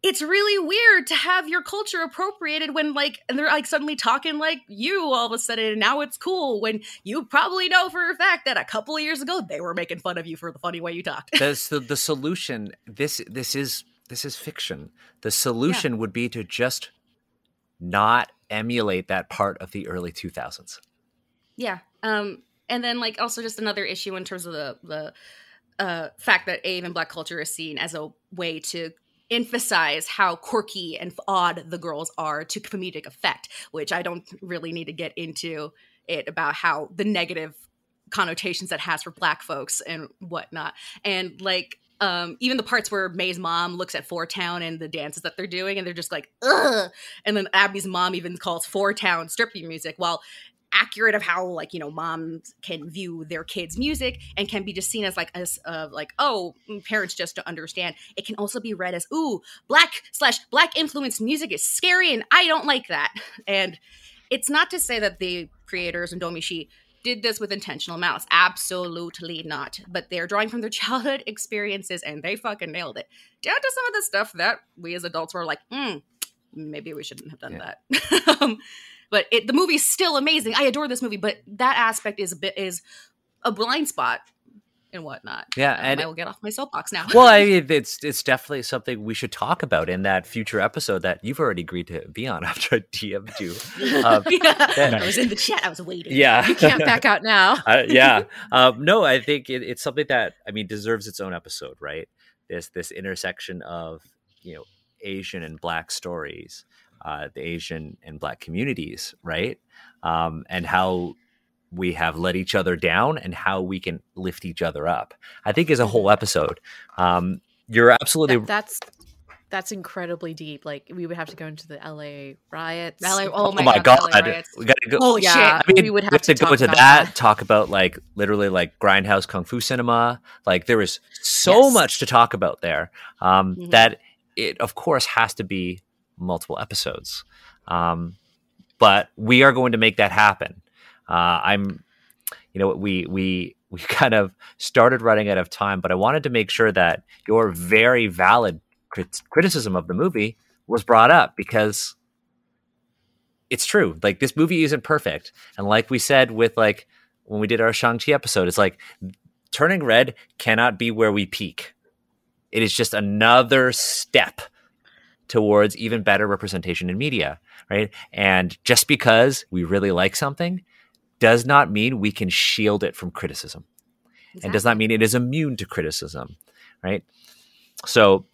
it's really weird to have your culture appropriated when like and they're like suddenly talking like you all of a sudden and now it's cool when you probably know for a fact that a couple of years ago they were making fun of you for the funny way you talked That's the, the solution. This this is this is fiction. The solution would be to just not emulate that part of the early 2000s. yeah um and then like also just another issue in terms of the the uh fact that AAVE and black culture is seen as a way to emphasize how quirky and odd the girls are to comedic effect which i don't really need to get into it about how the negative connotations that has for black folks and whatnot and like um, even the parts where Mei's mom looks at Four Town and the dances that they're doing, and they're just like, ugh. And then Abby's mom even calls Four Town stripping music. While accurate of how like you know moms can view their kids music and can be just seen as like as uh, like oh parents just to understand. It can also be read as ooh black slash black influenced music is scary and i don't like that. And it's not to say that the creators and Domee Shi did this with intentional malice. Absolutely not. But they're drawing from their childhood experiences and they fucking nailed it. Down to some of the stuff that we as adults were like hmm maybe we shouldn't have done Yeah. that. Um, but it, the movie's still amazing. I adore this movie, but that aspect is a bit is a blind spot and whatnot. Yeah, Um, and I will get off my soapbox now. well, I mean, it's it's definitely something we should talk about in that future episode that you've already agreed to be on after I DM'd you. Um, yeah, I was in the chat. I was waiting. yeah, You can't back out now. uh, yeah. Um, no, I think it, it's something that I mean deserves its own episode, right? This this intersection of you know Asian and Black stories, uh, the Asian and Black communities, right? Um, and how we have let each other down and how we can lift each other up. I think is a whole episode. Um, you're absolutely That- that's that's incredibly deep. Like we would have to go into the LA riots. LA oh Oh my, my god, god, we gotta go. Holy yeah, shit. I mean, we would have to, go talk into about that, Talk about like literally like grindhouse kung fu cinema. Like there is so Yes. much to talk about there. Um, Mhm. That it of course has to be multiple episodes. Um, but we are going to make that happen. Uh, I'm, you know, we we we kind of started running out of time, but I wanted to make sure that your very valid crit- criticism of the movie was brought up because it's true. Like this movie isn't perfect, and like we said with like when we did our Shang Chi episode, it's like turning red cannot be where we peak. It is just another step towards even better representation in media, right? And just because we really like something does not mean we can shield it from criticism and does not mean it is immune to criticism, right? So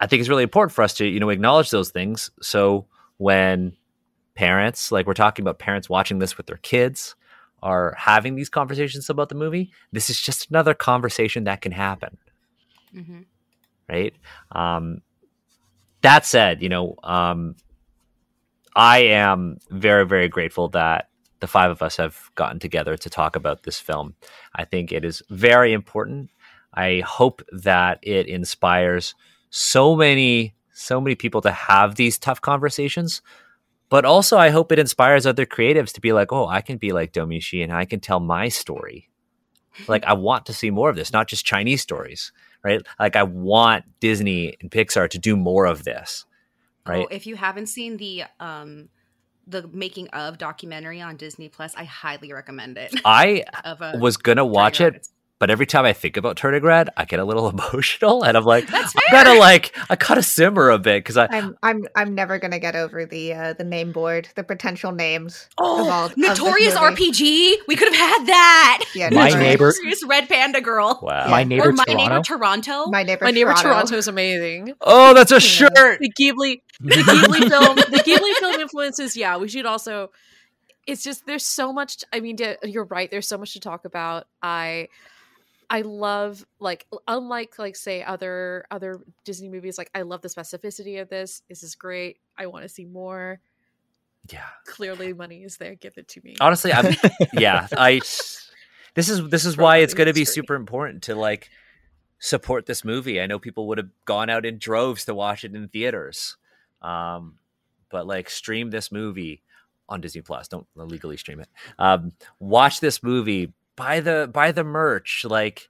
I think it's really important for us to, you know, acknowledge those things. So when parents, like we're talking about parents watching this with their kids, are having these conversations about the movie, this is just another conversation that can happen, Mhm. right? Um, that said, you know, um, I am very, very grateful that the five of us have gotten together to talk about this film. I think it is very important. I hope that it inspires so many, so many people to have these tough conversations. But also, I hope it inspires other creatives to be like, oh, I can be like Domee Shi and I can tell my story. like, I want to see more of this, not just Chinese stories, right? Like, I want Disney and Pixar to do more of this, right? Oh, if you haven't seen the um the making of documentary on Disney Plus, I highly recommend it. I was gonna watch it. But every time I think about turning red, I get a little emotional, and I'm like, That's I fair. gotta like, I gotta simmer a bit because I, I'm I'm I'm never gonna get over the uh, the name board, the potential names Oh, all of this Notorious movie. RPG. We could have had that. Yeah, My neighbor- Notorious Red Panda Girl. wow. My neighbor or my Toronto. neighbor Toronto. My neighbor, My neighbor Toronto. Toronto is amazing. Oh, that's a Yeah. shirt. The Ghibli, the Ghibli film, the Ghibli film influences. Yeah, we should also. It's just there's so much. I mean, to- you're right. There's so much to talk about. I, I love like unlike like say other other Disney movies. Like I love the specificity of this. This is great. I want to see more. Yeah. Clearly, money is there. Give it to me. Honestly, I'm. yeah, I. This is this is why it's going to be super important to like support this movie. I know people would have gone out in droves to watch it in theaters, um, but like stream this movie on Disney Plus. Don't illegally stream it. Um, watch this movie. Buy the buy the merch. Like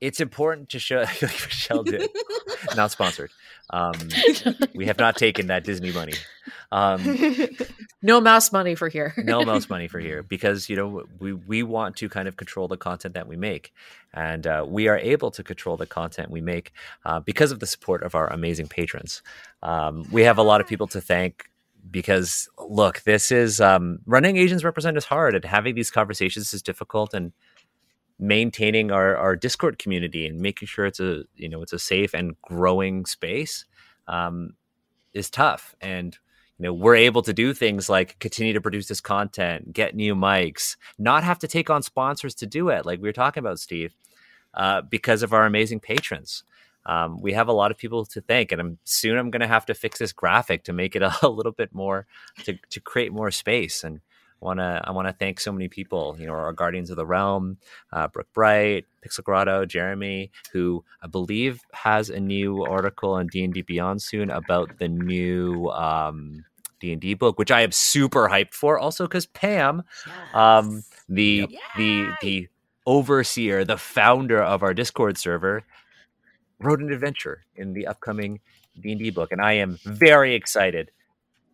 it's important to show. like Michelle did. Not sponsored. Um, we have not taken that Disney money. Um, no mouse money for here. no mouse money for here because you know we we want to kind of control the content that we make and uh, we are able to control the content we make uh, because of the support of our amazing patrons um, we have a lot of people to thank because look this is um, running asians represent is hard and having these conversations is difficult and maintaining our, our discord community and making sure it's a you know it's a safe and growing space um, is tough. And you know we're able to do things like continue to produce this content get new mics not have to take on sponsors to do it like we were talking about steve uh, because of our amazing patrons um, we have a lot of people to thank and i'm soon i'm going to have to fix this graphic to make it a, little bit more to, to create more space and want to i want to thank so many people you know our guardians of the realm uh, brooke bright pixel grotto jeremy who i believe has a new article on d&d beyond soon about the new um, d&d book which i am super hyped for also because pam um, the Yep. the the overseer the founder of our discord server wrote an adventure in the upcoming d&d book and i am very excited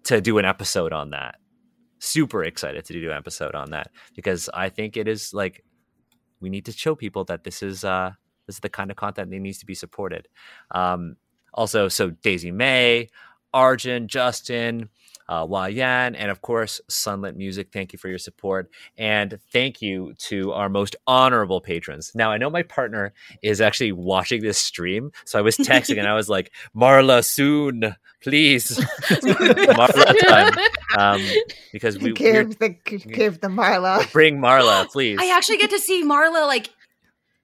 to do an episode on that. Super excited to do an episode on that because i think it is like we need to show people that this is uh this is the kind of content that needs to be supported. Um also so daisy may arjun justin uh, Hua Yan, and of course, Sunlit Music. Thank you for your support. And thank you to our most honorable patrons. Now, I know my partner is actually watching this stream. So I was texting and I was like, Marla, soon, please. Marla time. Um, because we we're- give the give the Marla. bring Marla, please. I actually get to see Marla like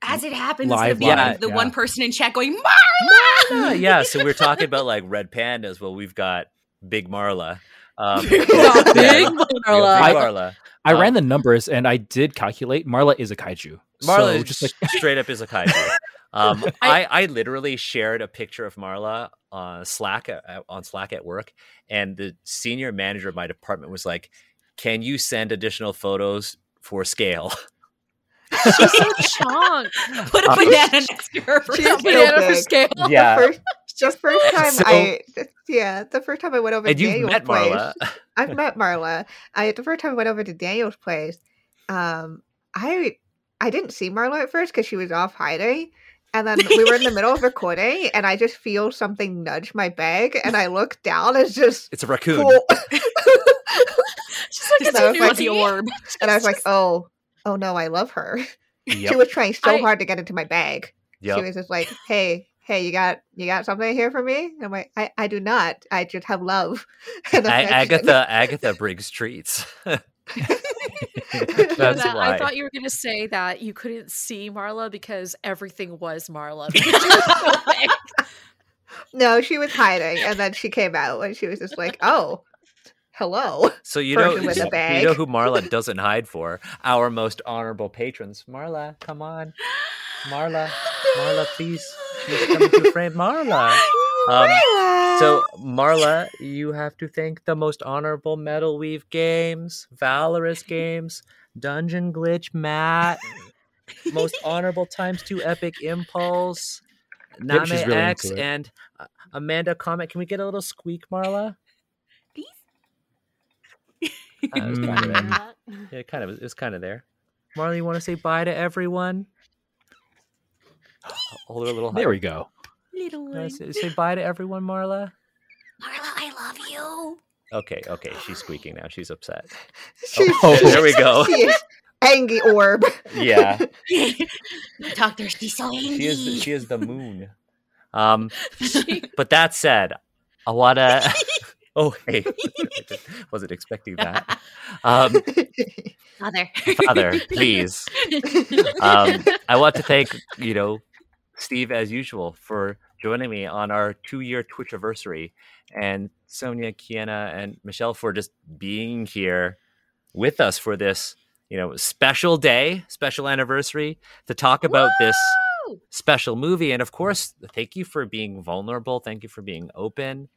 as it happens Live, instead of live, the yeah. one person in chat going Marla. yeah, yeah. So we're talking about like red pandas. Well, we've got Big Marla. Um, Big Marla. Big Marla. I Um, ran the numbers and I did calculate Marla is a kaiju. Marla so just like straight up is a kaiju. Um, I- I, I literally shared a picture of Marla on Slack at, at- on Slack at work, and the senior manager of my department was like, "Can you send additional photos for scale?" She's so chunk. Put a Uh, banana next to her. For She's some so reason. Banana for scale. yeah, First, just first time So- I yeah the first time I went over and to you Daniel's met place. Marla. I've met Marla. I the first time I went over to Daniel's place, um, I I didn't see Marla at first because she was off hiding, and then we were in the middle of recording, and I just feel something nudge my bag, and I look down, it's just It's a raccoon. full- She's like, Just it's so a it's like- Fuzzy orb. and I was like, oh, oh no, I love her. She was trying so I- hard to get into my bag. She was just like, hey. Hey, you got you got something here for me? And I'm like, I, I do not. I just have love. and A- Agatha Agatha brings treats. That's That- why. I thought you were going to say that you couldn't see Marla because everything was Marla. No, she was hiding, and then she came out, and she was just like, "Oh, hello." So you know, person with a you know who Marla doesn't hide for? Our most honorable patrons. Marla, come on, Marla, Marla, please, please come into frame, Marla. Um, so Marla, you have to thank the most honorable Metal Weave Games, Valorous Games, Dungeon Glitch, Matt, most honorable times two Epic Impulse, Yep, really X, and uh, Amanda Comment. Can we get a little squeak, Marla? Uh, it was kind of there. Mm. Yeah, it kind of it was kind of there. Marley, you want to say bye to everyone? Hold her a little There we go. Little Uh, say, say bye to everyone, Marla. Marla, I love you. Okay, okay. She's squeaking now. She's upset. She's, Oh, there we go. She is angry orb. Yeah, Doctor, she's so angry. she is. The, she is the moon. Um, She- but that said, I wanna. oh, hey, I wasn't expecting that. Um, Father. Father, please. Um, I want to thank you know Steve as usual for joining me on our two-year Twitch anniversary, and Sonya, Kienna, and Michelle for just being here with us for this you know special day, special anniversary to talk about this special movie. And of course, thank you for being vulnerable. Thank you for being open.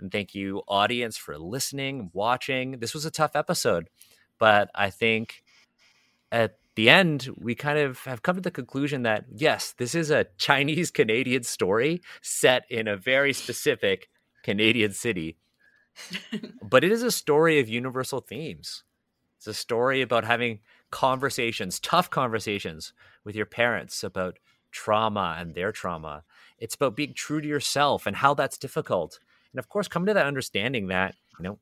And thank you, audience, for listening, watching. This was a tough episode, but I think at the end, we kind of have come to the conclusion that yes, this is a Chinese Canadian story set in a very specific Canadian city, but it is a story of universal themes. It's a story about having conversations, tough conversations with your parents about trauma and their trauma. It's about being true to yourself and how that's difficult. And of course, coming to that understanding that, you know,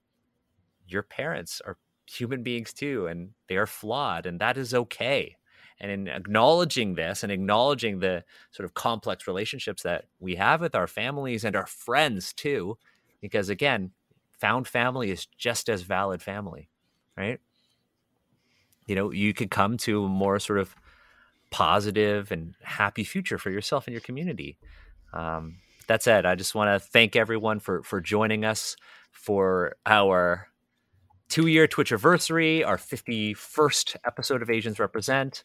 your parents are human beings too, and they are flawed, and that is okay. And in acknowledging this and acknowledging the sort of complex relationships that we have with our families and our friends too, because again, found family is just as valid family, right? You know, you could come to a more sort of positive and happy future for yourself and your community. Um, that said, I just want to thank everyone for for joining us for our two year Twitch anniversary, our 51st episode of Asians Represent.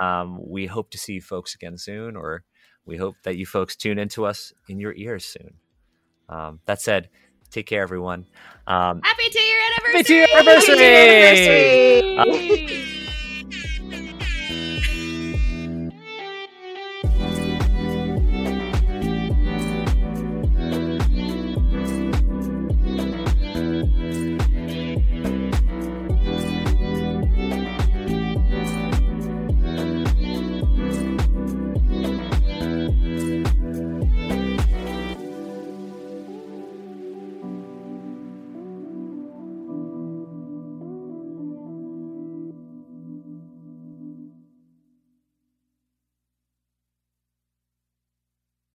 Um, we hope to see you folks again soon, or we hope that you folks tune into us in your ears soon. Um, that said, take care, everyone. Um, Happy two year Happy two-year anniversary! anniversary! Anniversary!